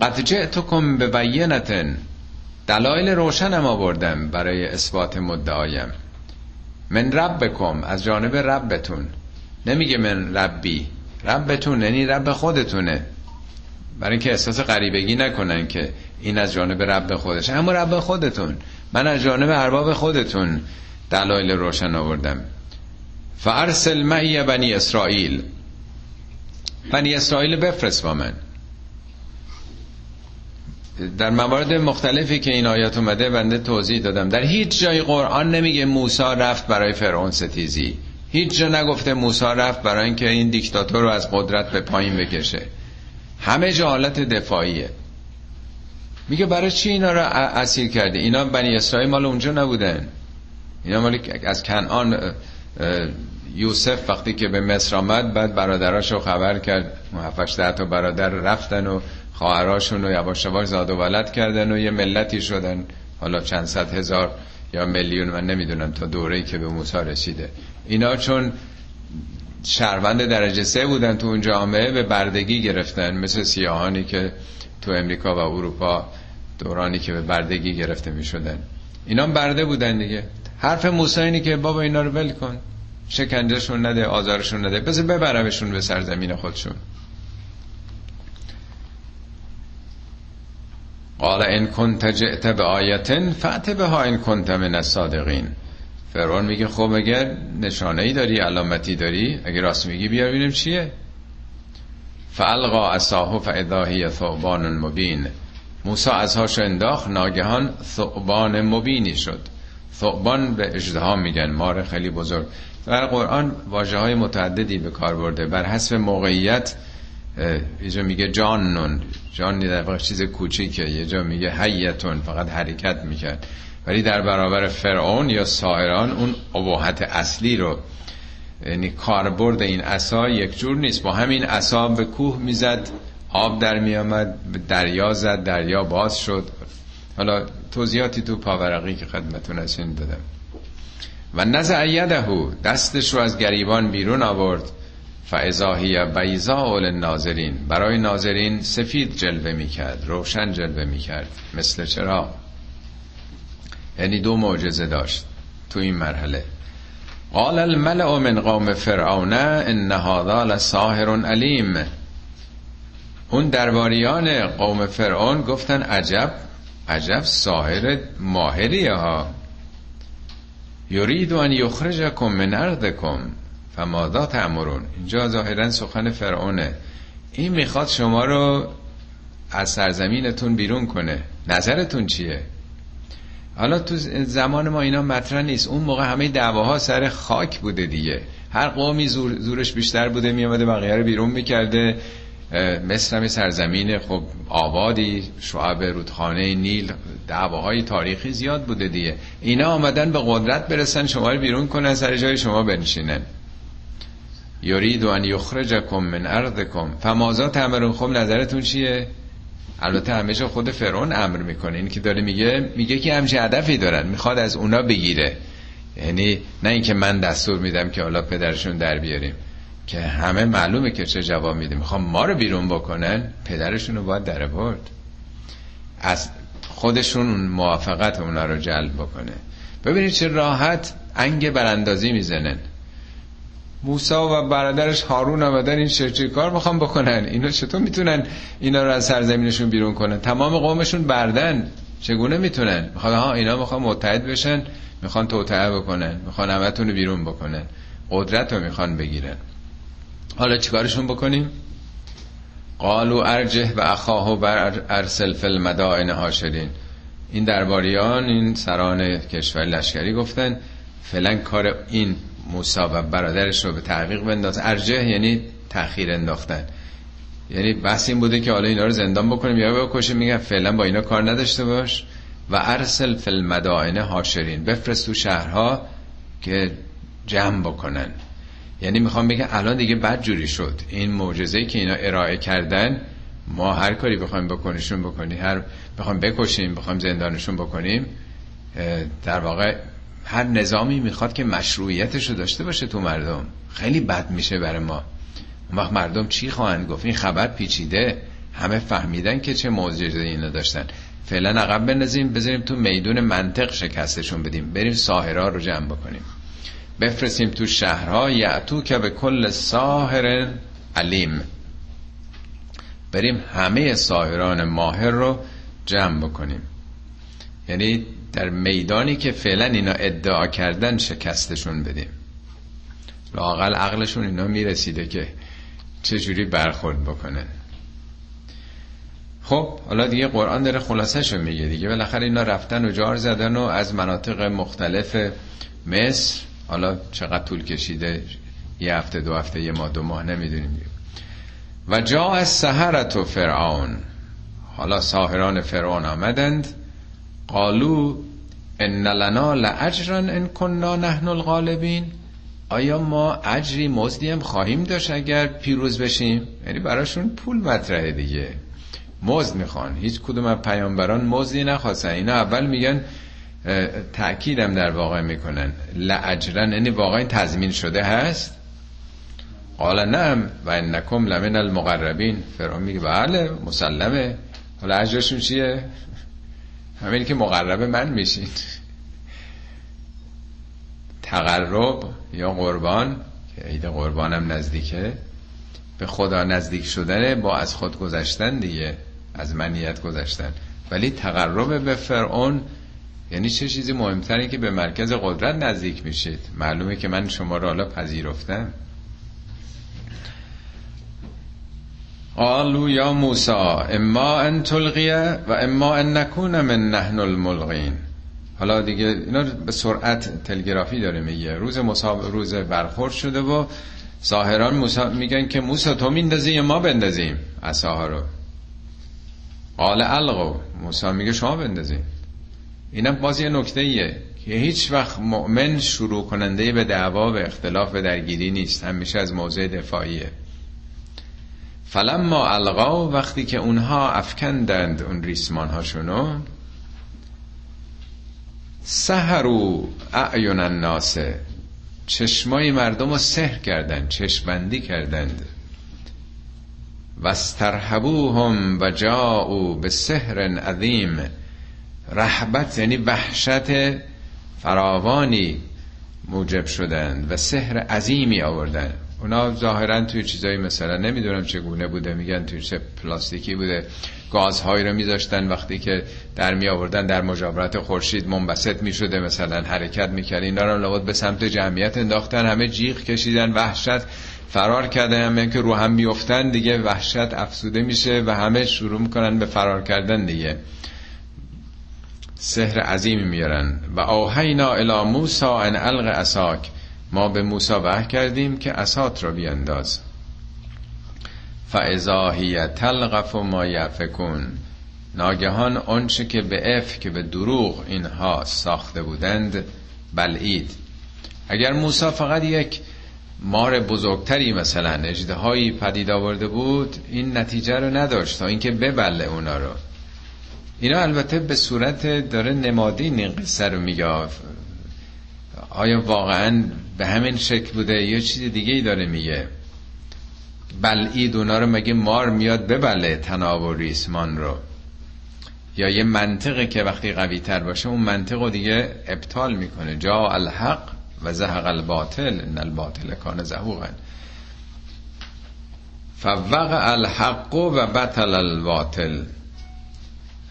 قد جئتکم به بینتن دلایل روشنم آوردم برای اثبات مدعایم. من ربکم از جانب ربتون. نمیگه من ربی. ربتون یعنی رب خودتونه. برای اینکه احساس غریبگی نکنن که این از جانب رب خودش. اما رب خودتون. من از جانب ارباب خودتون دلایل روشن آوردم. فارسل معی بنی اسرائیل. بنی اسرائیل بفرست با من. در موارد مختلفی که این آیات اومده بنده توضیح دادم. در هیچ جای قرآن نمیگه موسی رفت برای فرعون ستیزی. هیچ جا نگفته موسی رفت برای اینکه این دیکتاتور رو از قدرت به پایین بکشه. همه جا حالت دفاعیه. میگه برای چی اینا رو اسیر کرده اینا بنی اسرائیل مال اونجا نبودن. اینا مال از کنعان یوسف وقتی که به مصر آمد بعد برادراشو خبر کرد. ده تا برادر رفتن و خواهراشون رو یواش یواش زاد و ولد کردن و یه ملتی شدن. حالا چند صد هزار یا میلیون من نمی‌دونم تا دوره‌ای که به موسی رسیده. اینا چون شهروند درجه سه بودن تو اون جامعه به بردگی گرفتن. مثل سیاهانی که تو امریکا و اروپا دورانی که به بردگی گرفته می شدن اینا برده بودن دیگه. حرف موسی اینه که بابا اینا رو ول کن. شکنجهشون نده آزارشون نده. بذار ببرمشون به سرزمین خودشون. قال ان کنت جئت به آیتن فأت بها ان کنت من الصادقین. فرعون میگه خب اگر نشانه ای داری علامتی داری اگر راست میگی بیا ببینیم چیه. فالقا عصاه فاذا هی ثعبان مبین. موسی ازهاش انداخت ناگهان ثعبان مبینی شد. ثعبان به اجدها میگن مار خیلی بزرگ. در قرآن واجه های متعددی به کار برده. بر حسب موقعیت یه میگه جانون. جان در واقع چیز کوچیکه. یه جا میگه حیتون فقط حرکت می‌کرد. ولی در برابر فرعون یا سایران اون اباحت اصلی رو یعنی کاربرد این عصا یک جور نیست. با همین عصا به کوه می‌زد آب در میامد دریا زد دریا باز شد. حالا توضیحاتی تو پاورقی که خدمتون این دادم. و نزع یدهو دستش رو از گریبان بیرون آورد. فعضاهی بیزا ناظرین برای ناظرین سفید جلوه می‌کرد روشن جلوه می‌کرد. مثل چرا یعنی دو معجزه داشت تو این مرحله. قال الملع من قوم فرعون ان هذا لساحر علیم. اون درباریان قوم فرعون گفتن عجب عجب ساحر ماهری ها. یرید ان یخرجکم من ارضکم فماذا تأمرون؟ اینجا ظاهرا سخن فرعونه. این می‌خواد شما رو از سرزمینتون بیرون کنه. نظرتون چیه؟ حالا تو زمان ما اینا مطرح نیست. اون موقع همه دعواها سر خاک بوده دیگه. هر قومی زور زورش بیشتر بوده میامده بقیه رو بیرون می‌کرده. مصر هم سرزمین خب آبادی شعب رودخانه نیل دعواهای تاریخی زیاد بوده دیگه. اینا آمدن به قدرت برسن شما رو بیرون کنن سر جای شما بنشینن. یرید ان یخرجکم من ارضکم. فمازا تمرون خب نظرتون چیه؟ البته همیشه خود فرعون امر می‌کنه. این که داره میگه میگه که همچه هدفی دارن می‌خواد از اونا بگیره. یعنی نه اینکه من دستور میدم که حالا پدرشون در بیاریم. که همه معلومه که چه جواب میده. می‌خوام ما رو بیرون بکنن پدرشون رو باید در برد از خودشون موافقت اونا رو جلب بکنه. ببینید چه راحت انگ براندازی می‌زنن. موسا و برادرش هارون آمدن این شرچی کار می‌خوام بکنن. اینا چطور می‌تونن اینا رو از سرزمینشون بیرون کنن؟ تمام قومشون بردن. چگونه می‌تونن؟ می‌خوان ها اینا می‌خوان متحد بشن می‌خوان توطعه بکنن می‌خوان همتون رو بیرون بکنن. قدرت رو می‌خوان بگیرن. حالا چیکارشون بکنیم؟ قالو ارجه و اخاه بر ارسل فی المدائن هاشرین این درباریان این سران کشور لشکری گفتن فعلا کار این موسا و برادرش رو به تعقیق بنداز. ارجه یعنی تأخیر انداختن. یعنی بحث این بوده که حالا اینا رو زندان بکنیم یا بکشیم میگن فعلا با اینا کار نداشته باش. و ارسل فی المدائن هاشرین بفرست تو شهرها که جمع بکنن. یعنی می‌خوام بگم الان دیگه بد جوری شد. این معجزه‌ای که اینا ارائه کردن ما هر کاری بخوایم بکنیشون بکنی هر بخوایم بکشیم بخوایم زندانشون بکنیم در واقع هر نظامی می‌خواد که مشروعیتش رو داشته باشه تو مردم. خیلی بد میشه برای ما. اون وقت مردم چی خواهند گفت؟ این خبر پیچیده. همه فهمیدن که چه معجزه اینا داشتن. فعلا عقب بندازیم بذاریم تو میدون منطق شکستشون بدیم. بریم ساهرا رو جمع بکنیم. بفرستیم تو شهرها. یعتو که به کل ساهر علیم. بریم همه ساهران ماهر رو جمع بکنیم. یعنی در میدانی که فعلا اینا ادعا کردن شکستشون بدیم. لاقل عقلشون اینا می‌رسیده که چجوری برخورد بکنن خب حالا دیگه قرآن داره خلاصه میگه دیگه. بالاخره اینا رفتن و جار زدن و از مناطق مختلف مصر حالا چقدر طول کشیده؟ یه هفته دو هفته یه ماه دو ماه نمی‌دونیم. و جا از سهرت و فرعون. حالا ساهران فرعون آمدند. قالو ان لنا لاجرا ان کننا نحن الغالبین. آیا ما اجری مزدی هم خواهیم داشت اگر پیروز بشیم؟ یعنی براشون پول مطرحه دیگه. مزد می‌خوان. هیچ کدوم از پیامبران مزدی نخواستن. اینا اول میگن تأکیدم در واقع می‌کنن. لاجرن یعنی واقعا تضمین شده هست. قال نعم و انکم لمن المقربین. فرعون میگه بله مسلمه. حالا اجرشون چیه؟ همین که مقرب من میشین. تقرب یا قربان که عید قربانم نزدیکه به خدا نزدیک شدنه با از خود گذشتن دیگه از منیت گذشتن. ولی تقرب به فرعون یعنی چه چیزی مهمتره که به مرکز قدرت نزدیک میشید. معلومه که من شما را حالا پذیرفتم. قالو یا موسا اما ان تلقیه و اما ان نکون من نحن الملقین حالا دیگه اینا به سرعت تلگرافی داره میگه روز مصاب روز برخورد شده و ساهران موسا میگن که موسا تو میندازی یا ما بندازیم؟ عصاها رو قال القو موسا میگه شما بندازیم اینم باز یه نکته ایه که هیچ وقت مؤمن شروع کننده به دعوا و اختلاف و درگیری نیست. همیشه از موضع دفاعیه. فلما القا وقتی که اونها افکندند اون ریسمان هاشونو سهرو اعین الناس چشمای مردم رو سحر کردند چشمبندی کردند. و استرهبوهم و جاءوا به سحر عظیم رهبت یعنی وحشت فراوانی موجب شدند و سحر عظیمی آوردن اونا ظاهرا توی چیزایی مثلا نمی‌دونم چگونه بوده. میگن توی چه پلاستیکی بوده. گازهایی رو میذاشتن وقتی که در می آوردن در مجاورت خورشید منبسط می‌شده. مثلا حرکت می‌کرد اینا رو لابد به سمت جمعیت انداختن. همه جیغ کشیدن وحشت فرار کردن. همه که رو هم میفتن دیگه وحشت افسوده میشه و همه شروع می‌کنن به فرار کردن دیگه. سحر عظیمی میارن. و آهینا الی موسا ان الق اساک ما به موسی وحی کردیم که اسات را بیانداز فاذا هی تلقف ما یفکون. ناگهان آنچه که به اف که به دروغ اینها ساخته بودند بلعید اگر موسی فقط یک مار بزرگتری مثلا اجدهایی پدید آورده بود این نتیجه رو نداشت تا اینکه ببله اونا رو. اینا البته به صورت داره نمادین این قصه رو میگه. آیا واقعا به همین شکل بوده یا چیز دیگه ای داره میگه؟ بلعید اونا رو مگه مار میاد ببله تناب و ریسمان رو؟ یا یه منطقه که وقتی قوی تر باشه اون منطق رو دیگه ابطال می‌کنه. جا الحق و زهق الباطل ان الباطل کان زهوقا. فوقع الحق و بطل الباطل.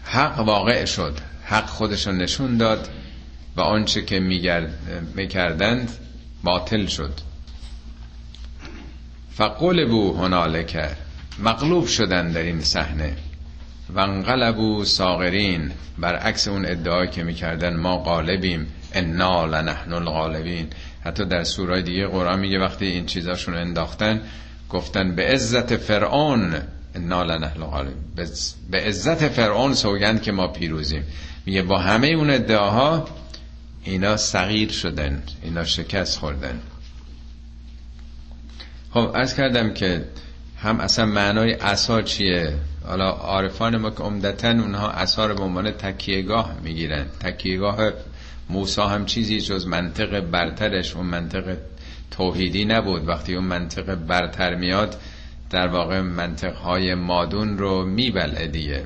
حق واقع شد. حق خودشون نشون داد. و آنچه که می‌کردند باطل شد. فقلبو هنالک مغلوب شدن در این صحنه. و انقلبو ساغرین برعکس اون ادعایی که می‌کردن ما غالبیم انا لنحن الغالبین. حتی در سورای دیگه قرآن میگه وقتی این چیزاشون انداختن گفتن به عزت فرعون انا لنحن الغالبین. به عزت فرعون سوگند که ما پیروزیم. میگه با همه اون ادعاها اینا صغیر شدن اینا شکست خوردن. خب از کردم که هم اصلا معنای اصا چیه؟ حالا عارفان ما که عمدتا اونها اصا رو به عنوان تکیهگاه می‌گیرن. تکیهگاه موسا هم چیزی جز منطق برترش اون منطق توحیدی نبود. وقتی اون منطق برتر میاد در واقع منطق های مادون رو میبلعه دیگه.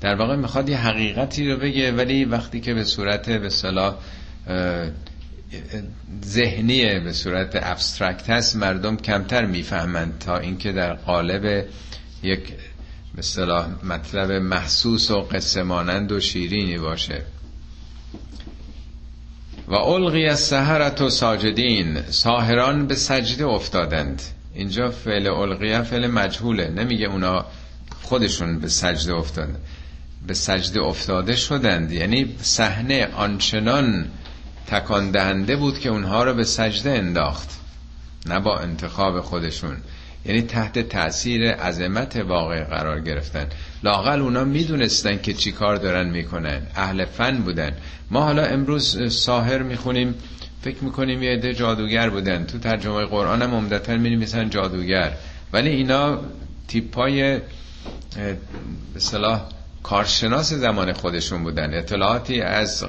در واقع می‌خواد یه حقیقتی رو بگه ولی وقتی که به صورت به صلاح ذهنیه به صورت ابسترکت هست مردم کمتر می‌فهمند تا اینکه در قالب یک به صلاح مطلب محسوس و قصه مانند و شیرینی باشه. و القی از سهرت و ساجدین ساهران به سجده افتادند. اینجا فعل القیه فعل مجهوله. نمیگه اونا خودشون به سجده افتادند به سجده افتاده شدند. یعنی صحنه آنچنان تکان دهنده بود که اونها رو به سجده انداخت نه با انتخاب خودشون. یعنی تحت تاثیر عظمت واقع قرار گرفتن. لاقل اونا می‌دونستن که چی کار دارن می‌کنن. اهل فن بودن. ما حالا امروز ساهر می‌خونیم فکر می‌کنیم یه عده جادوگر بودن. تو ترجمه قرآن هم عمدتا می‌نویسن جادوگر. ولی اینا تیپای به صلاح کارشناس زمان خودشون بودن. اطلاعاتی از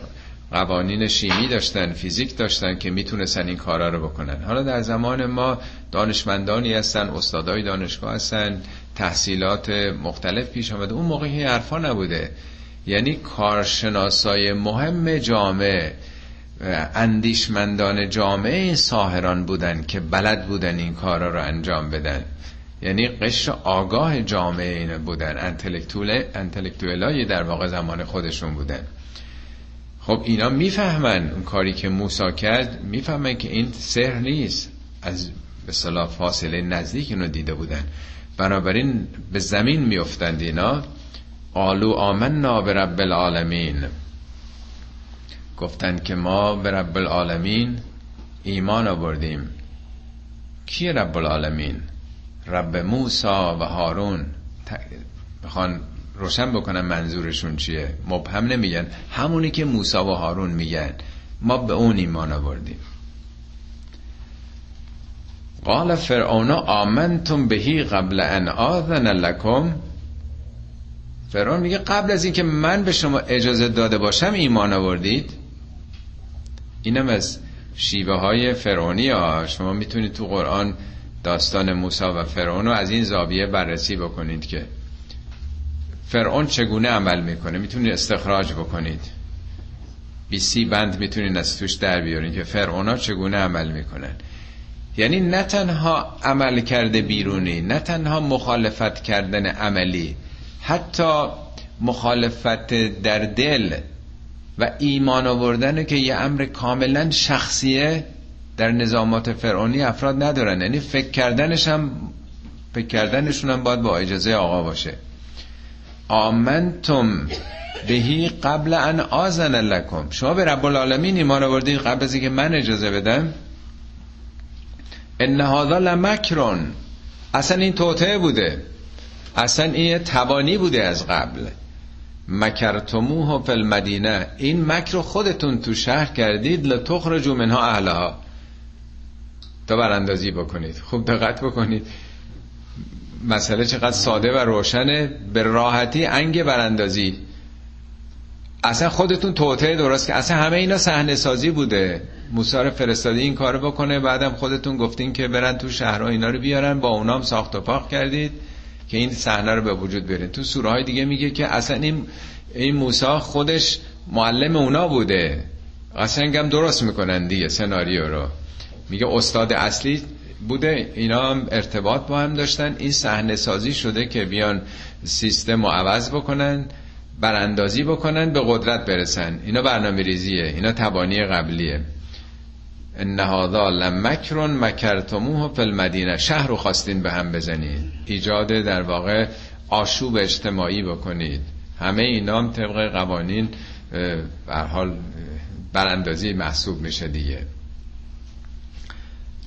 قوانین شیمی داشتن فیزیک داشتن که می‌تونستن این کارا رو بکنن. حالا در زمان ما دانشمندانی هستن استادای دانشگاه هستن تحصیلات مختلف پیش آمده. اون موقع حرفا نبوده. یعنی کارشناسای مهم جامعه اندیشمندان جامعه ساهران بودن که بلد بودن این کارا رو انجام بدن. یعنی قشر آگاه جامعه این بودن. انتلکتوال در واقع زمان خودشون بودن. خب اینا می‌فهمن. اون کاری که موسا کرد می‌فهمن که این سحر نیست. از به صلاح فاصله نزدیک اینو دیده بودن. بنابراین به زمین میافتند اینا. قالو آمنا به رب العالمین. گفتند که ما به رب العالمین ایمان آوردیم. کی رب العالمین؟ رب موسا و هارون. بخوان روشن بکنن منظورشون چیه؟ مبهم نمیگن. همونی که موسا و هارون میگن. ما به اون ایمان آوردیم. قال فرعون آمنتم بهی قبل ان آذن لکم. فرعون میگه قبل از اینکه من به شما اجازه داده باشم ایمان آوردید. اینم از شیوه های فرعونی ها. شما می‌تونید تو قرآن داستان موسی و فرعون رو از این زاویه بررسی بکنید که فرعون چگونه عمل می‌کنه؟ می‌تونید استخراج بکنید. بی سی بند می‌تونید از توش در بیارین که فرعونا چگونه عمل می‌کنن. یعنی نه تنها عمل کرده بیرونی نه تنها مخالفت کردن عملی حتی مخالفت در دل و ایمان آوردن که یه امر کاملا شخصیه در نظامات فرعونی افراد ندارن. یعنی فکر کردنش هم فکر کردنشون هم باید با اجازه آقا باشه. آمنتم بهی قبل ان آزن لکم. شما به رب العالمین ایمان آوردین قبل از اینکه من اجازه بدم؟ ان هذا لمکرون. اصلا این توطعه بوده. اصلا این توانی بوده از قبل. مکرتموه فی المدینه. این مکر خودتون تو شهر کردید لتخرجوا منها اهلها. تا براندازی بکنید. خوب دقت بکنید. مسئله چقدر ساده و روشنه. به راحتی انگ براندازی. اصلا خودتون توطعه درست که اصلا همه اینا صحنه سازی بوده. موسی رو فرستادی این کارو بکنه بعدم خودتون گفتین که برن تو شهرها اینا رو بیارن. با اونام ساخت و پاک کردید که این صحنه رو به وجود بیارین تو سوره های دیگه میگه که اصلا این این موسی خودش معلم اونا بوده. قشنگم درست می‌کنن دیگه سناریو رو. میگه استاد اصلی بوده. اینا هم ارتباط با هم داشتن. این صحنه سازی شده که بیان سیستم رو عوض بکنن براندازی بکنن به قدرت برسن. اینا برنامه ریزیه. اینا تبانی قبلیه. ان لمکرون مکرتموه فی المدینه. شهر رو خواستین به هم بزنید. ایجاد در واقع آشوب اجتماعی بکنید. همه اینا هم طبق قوانین به حال براندازی محسوب میشه دیگه.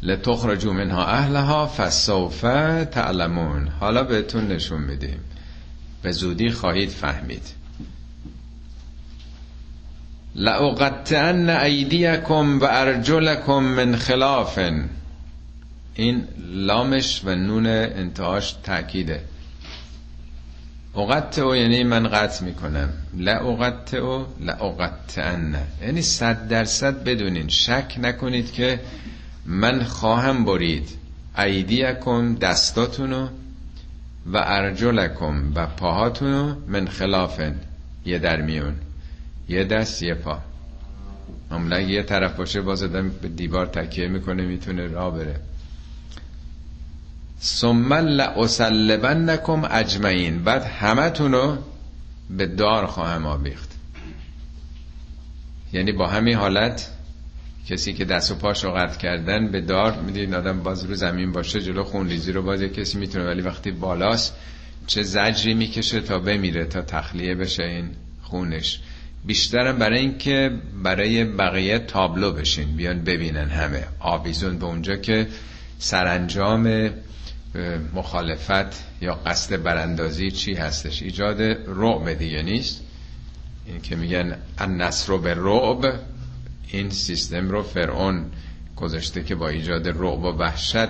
لتخرجوا منها اهلها فسوف تعلمون. حالا بهتون نشون میدیم. به زودی خواهید فهمید. لأقطعن ایدیکم و ارجلکم من خلاف این لامش و نون انتهاش تأکیده. اقطع یعنی من قطع می‌کنم. لأقطع لأقطعن. یعنی صد درصد بدونین. شک نکنید که من خواهم برید ایدیکم دستاتونو و ارجلکم و پاهاتونو من خلافن یه در میون یه دست یه پا. معمولا یه طرف باشه باز آدم به دیوار تکیه می‌کنه می‌تونه راه بره. ثم لأسلبنکم اجمعین. بعد همتونو به دار خواهم آبیخت یعنی با همین حالت کسی که دست و پاش رو قطع کردن به دار می‌دید آدم باز رو زمین باشه جلو خونریزی رو باز کسی می‌تونه ولی وقتی بالاست چه زجری می‌کشه تا بمیره تا تخلیه بشه این خونش. بیشترم برای اینکه برای بقیه تابلو بشین بیان ببینن همه. آویزون به اونجا که سرانجام مخالفت یا قصد براندازی چی هستش؟ ایجاد رعب دیگه نیست. این که میگن النصر به رعب این سیستم رو فرعون گذاشته که با ایجاد رعب و وحشت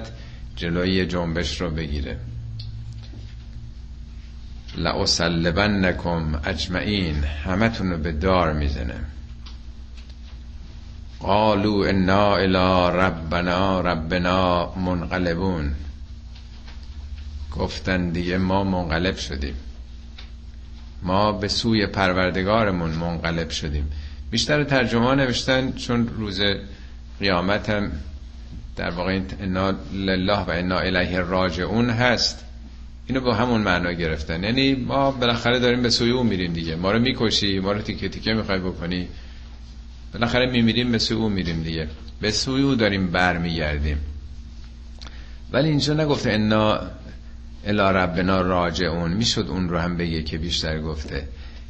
جلوی جنبش رو بگیره. لأسلبنکم اجمعین همتون رو به دار می‌زنه. قالو انا الى ربنا ربنا منقلبون. گفتن دیگه ما منقلب شدیم. ما به سوی پروردگارمون منقلب شدیم. بیشتر ترجمه نوشتن چون روز قیامت هم در واقع انا لله و انا الیه راجعون هست. اینو با همون معنا گرفتن. یعنی ما بالاخره داریم به سوی اون میریم دیگه. ما رو می‌کشی ما رو تیکه تیکه می‌خوای بکنی. بالاخره میمیریم به سوی اون میریم دیگه. به سوی او داریم برمیگردیم. ولی اینجا نگفته انا الا ربنا راجعون. می‌شد اون رو هم بگه که بیشتر گفته.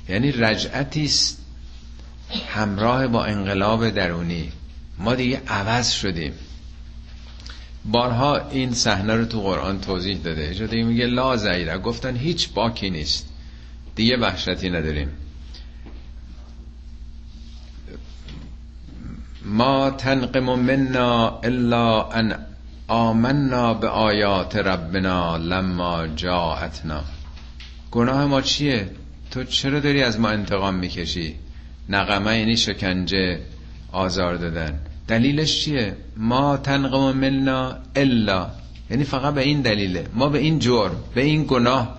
یعنی رجعتی است همراه با انقلاب درونی. ما دیگه عوض شدیم. بارها این صحنه رو تو قرآن توضیح داده. دیگه میگه لا زیره گفتن هیچ باکی نیست. دیگه وحشتی نداریم. ما تنقم منا الا ان آمنا به آیات ربنا لما جاعتنا گناه ما چیه؟ تو چرا داری از ما انتقام می‌کشی؟ نقمه یعنی شکنجه آزار دادن. دلیلش چیه؟ ما تنقم ملنا الا. یعنی فقط به این دلیله. ما به این جرم به این گناه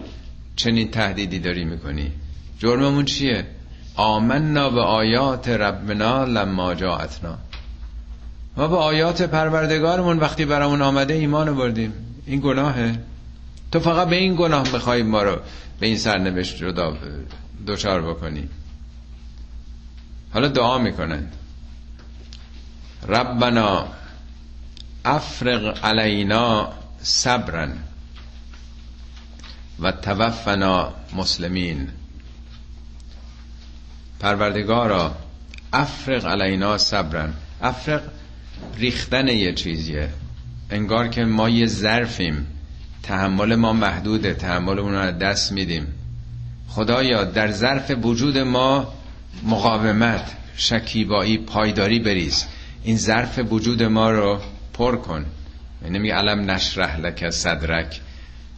چنین تهدیدی داری می‌کنی. جرممون چیه؟ آمنا به آیات ربنا لما جاعتنا ما به آیات پروردگارمون وقتی برامون آمده ایمان بردیم. این گناهه. تو فقط به این گناه می‌خوای ما رو به این سرنوشت جدا دچار بکنی. حالا دعا می‌کنن. ربنا افرق علینا صبرا و توفنا مسلمین. پروردگارا افرق علینا صبرا افرق ریختن یه چیزیه. انگار که ما یه ظرفیم. تحمل ما محدوده. تحمل اون رو دست میدیم. خدایا در ظرف وجود ما مقاومت شکیبایی پایداری بریز. این ظرف وجود ما رو پر کن. یعنی میگه علم نشرح لک صدرک.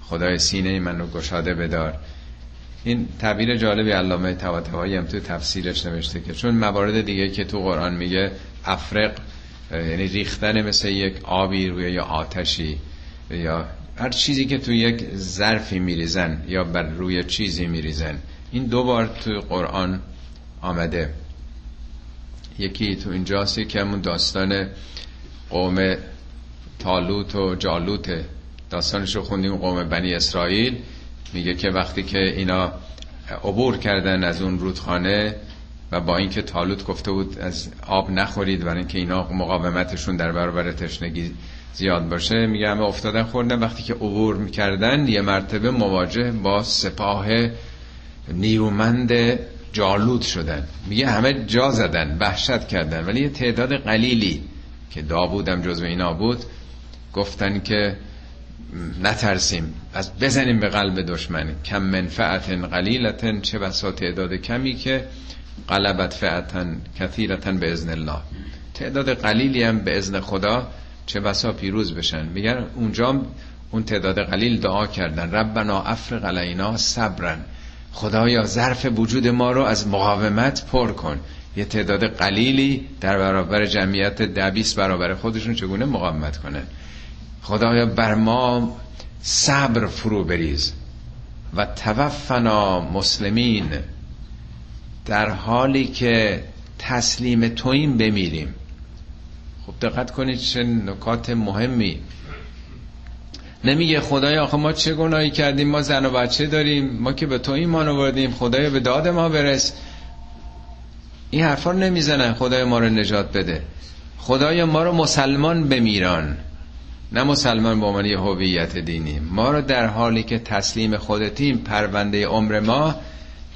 خدای سینه من رو گشاده بدار. این تعبیر جالبی علامه طباطبایی هم تو تفسیرش نوشته که چون موارد دیگه که تو قرآن میگه افرق یعنی ریختن مثل یک آبی روی یا آتشی یا هر چیزی که تو یک ظرفی میریزن یا بر روی چیزی میریزن. این دو بار تو قرآن آمده. یکی تو اینجاست که همون داستان قوم تالوت و جالوت داستانش رو خوندیم قوم بنی اسرائیل. میگه که وقتی که اینا عبور کردن از اون رودخانه و با اینکه تالوت گفته بود از آب نخورید برای اینکه اینا مقاومتشون در برابر تشنگی زیاد باشه میگه همه افتادن خوردن. وقتی که عبور می‌کردن یه مرتبه مواجه با سپاه نیرومند جالوت شدن. میگه همه جا زدن وحشت کردن. ولی یه تعداد قلیلی که داوودم جزو اینا بود گفتن که نترسیم از بزنیم به قلب دشمن. کم منفعت قلیلتن چه بسا تعداد کمی که قلبت فعتن کثیرتن به ازن الله. تعداد قلیلی هم به ازن خدا چه بسا پیروز بشن. میگن اونجا اون تعداد قلیل دعا کردن. ربنا افرق علینا صبرن. خدایا ظرف وجود ما رو از مقاومت پر کن. یه تعداد قلیلی در برابر جمعیت دبیس برابر خودشون چگونه مقاومت کنه خدایا بر ما صبر فرو بریز و توفنا مسلمین در حالی که تسلیم تویم بمیریم. خب دقت کنید چه نکات مهمی نمیگه خدایا آخه ما چه گناهی کردیم؟ ما زن و بچه داریم. ما که به تو ایمان آوردیم. خدایا به داد ما برس. این حرفا نمی‌زنن. خدای ما رو نجات بده. خدایا ما رو مسلمان بمیران. نه مسلمان به عنوان هویت دینی. ما رو در حالی که تسلیم خودتیم پرونده عمر ما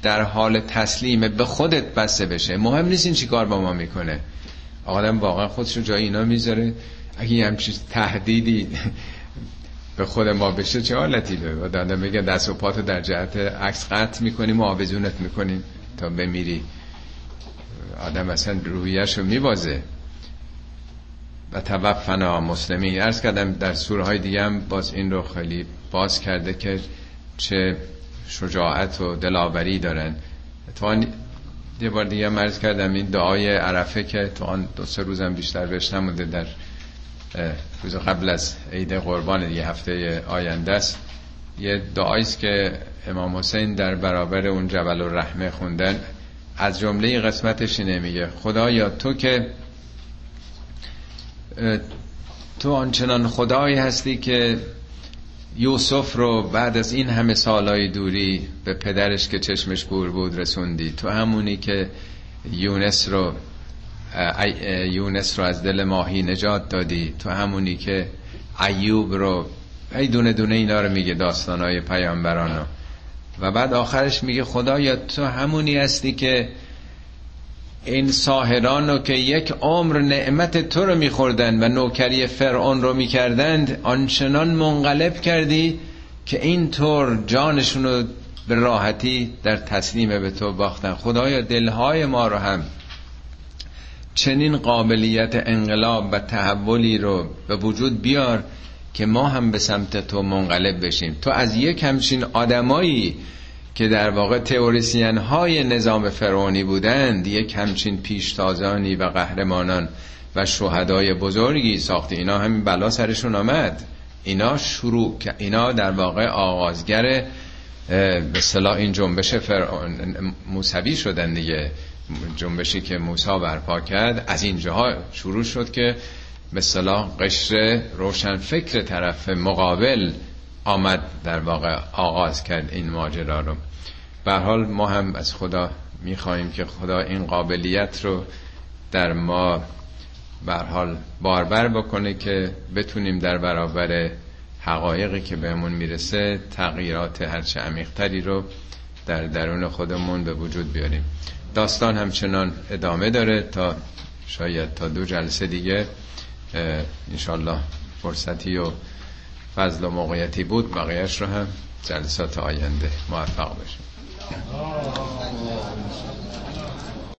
در حال تسلیم به خودت بسته بشه. مهم نیست این چی کار با ما می‌کنه. آدم واقعا خودش رو جای اینا می‌ذاره. اگه یه همچین تهدیدی به خود ما بشه چه حالتی داره؟ و دادم میگه دست و پاتو در جهت عکس قطع می‌کنیم و آویزونت می‌کنیم. تا بمیری. آدم اصلا رویش رو میبازه. و توفنا مسلمی ارز کردم در سوره های دیگه هم باز این رو خیلی باز کرده که چه شجاعت و دلاوری دارن. تو یه بار دیگه مرز کردم این دعای عرفه که تو آن دو سه روزم بیشتر بهش نمونده در روز قبل از عید قربان یه هفته آینده است. یه دعاییست که امام حسین در برابر اون جبل و رحمه خوندن. از جمله قسمتش اینه میگه خدایا تو که تو آنچنان خدایی هستی که یوسف رو بعد از این همه سالای دوری به پدرش که چشمش گور بود رسوندی. تو همونی که یونس رو یونس رو از دل ماهی نجات دادی. تو همونی که ایوب رو ای دونه دونه اینا رو میگه داستانای پیامبرانو. و بعد آخرش میگه خدایا تو همونی هستی که این ساهران رو که یک عمر نعمت تو رو میخوردن و نوکری فرعون رو می‌کردند آنچنان منقلب کردی که اینطور جانشون رو به راحتی در تسلیم به تو باختن. خدایا دلهای ما رو هم چنین قابلیت انقلاب و تحولی رو به وجود بیار که ما هم به سمت تو منقلب بشیم. تو از یک همچین آدمایی که در واقع تئوریسین های نظام فرعونی بودند یک همچین پیشتازانی و قهرمانان و شهدای بزرگی ساخته اینا همین بلا سرشون آمد. اینا شروع اینا در واقع آغازگر به صلاح این جنبش فرعون موسوی شدن دیگه. جنبشی که موسی برپا کرد از اینجاها شروع شد که به صلاح قشر روشن فکر طرف مقابل آمد در واقع آغاز کرد این ماجرا رو. به حال ما هم از خدا می‌خواهیم که خدا این قابلیت رو در ما به حال باربر بکنه که بتونیم در برابر حقایقی که بهمون می‌رسه تغییرات هرچه عمیقتری رو در درون خودمون به وجود بیاریم. داستان همچنان ادامه داره تا شاید تا دو جلسه دیگه انشالله فرصتی و فضل و موقعیتی بود بقیهش رو هم جلسات آینده موفق بشیم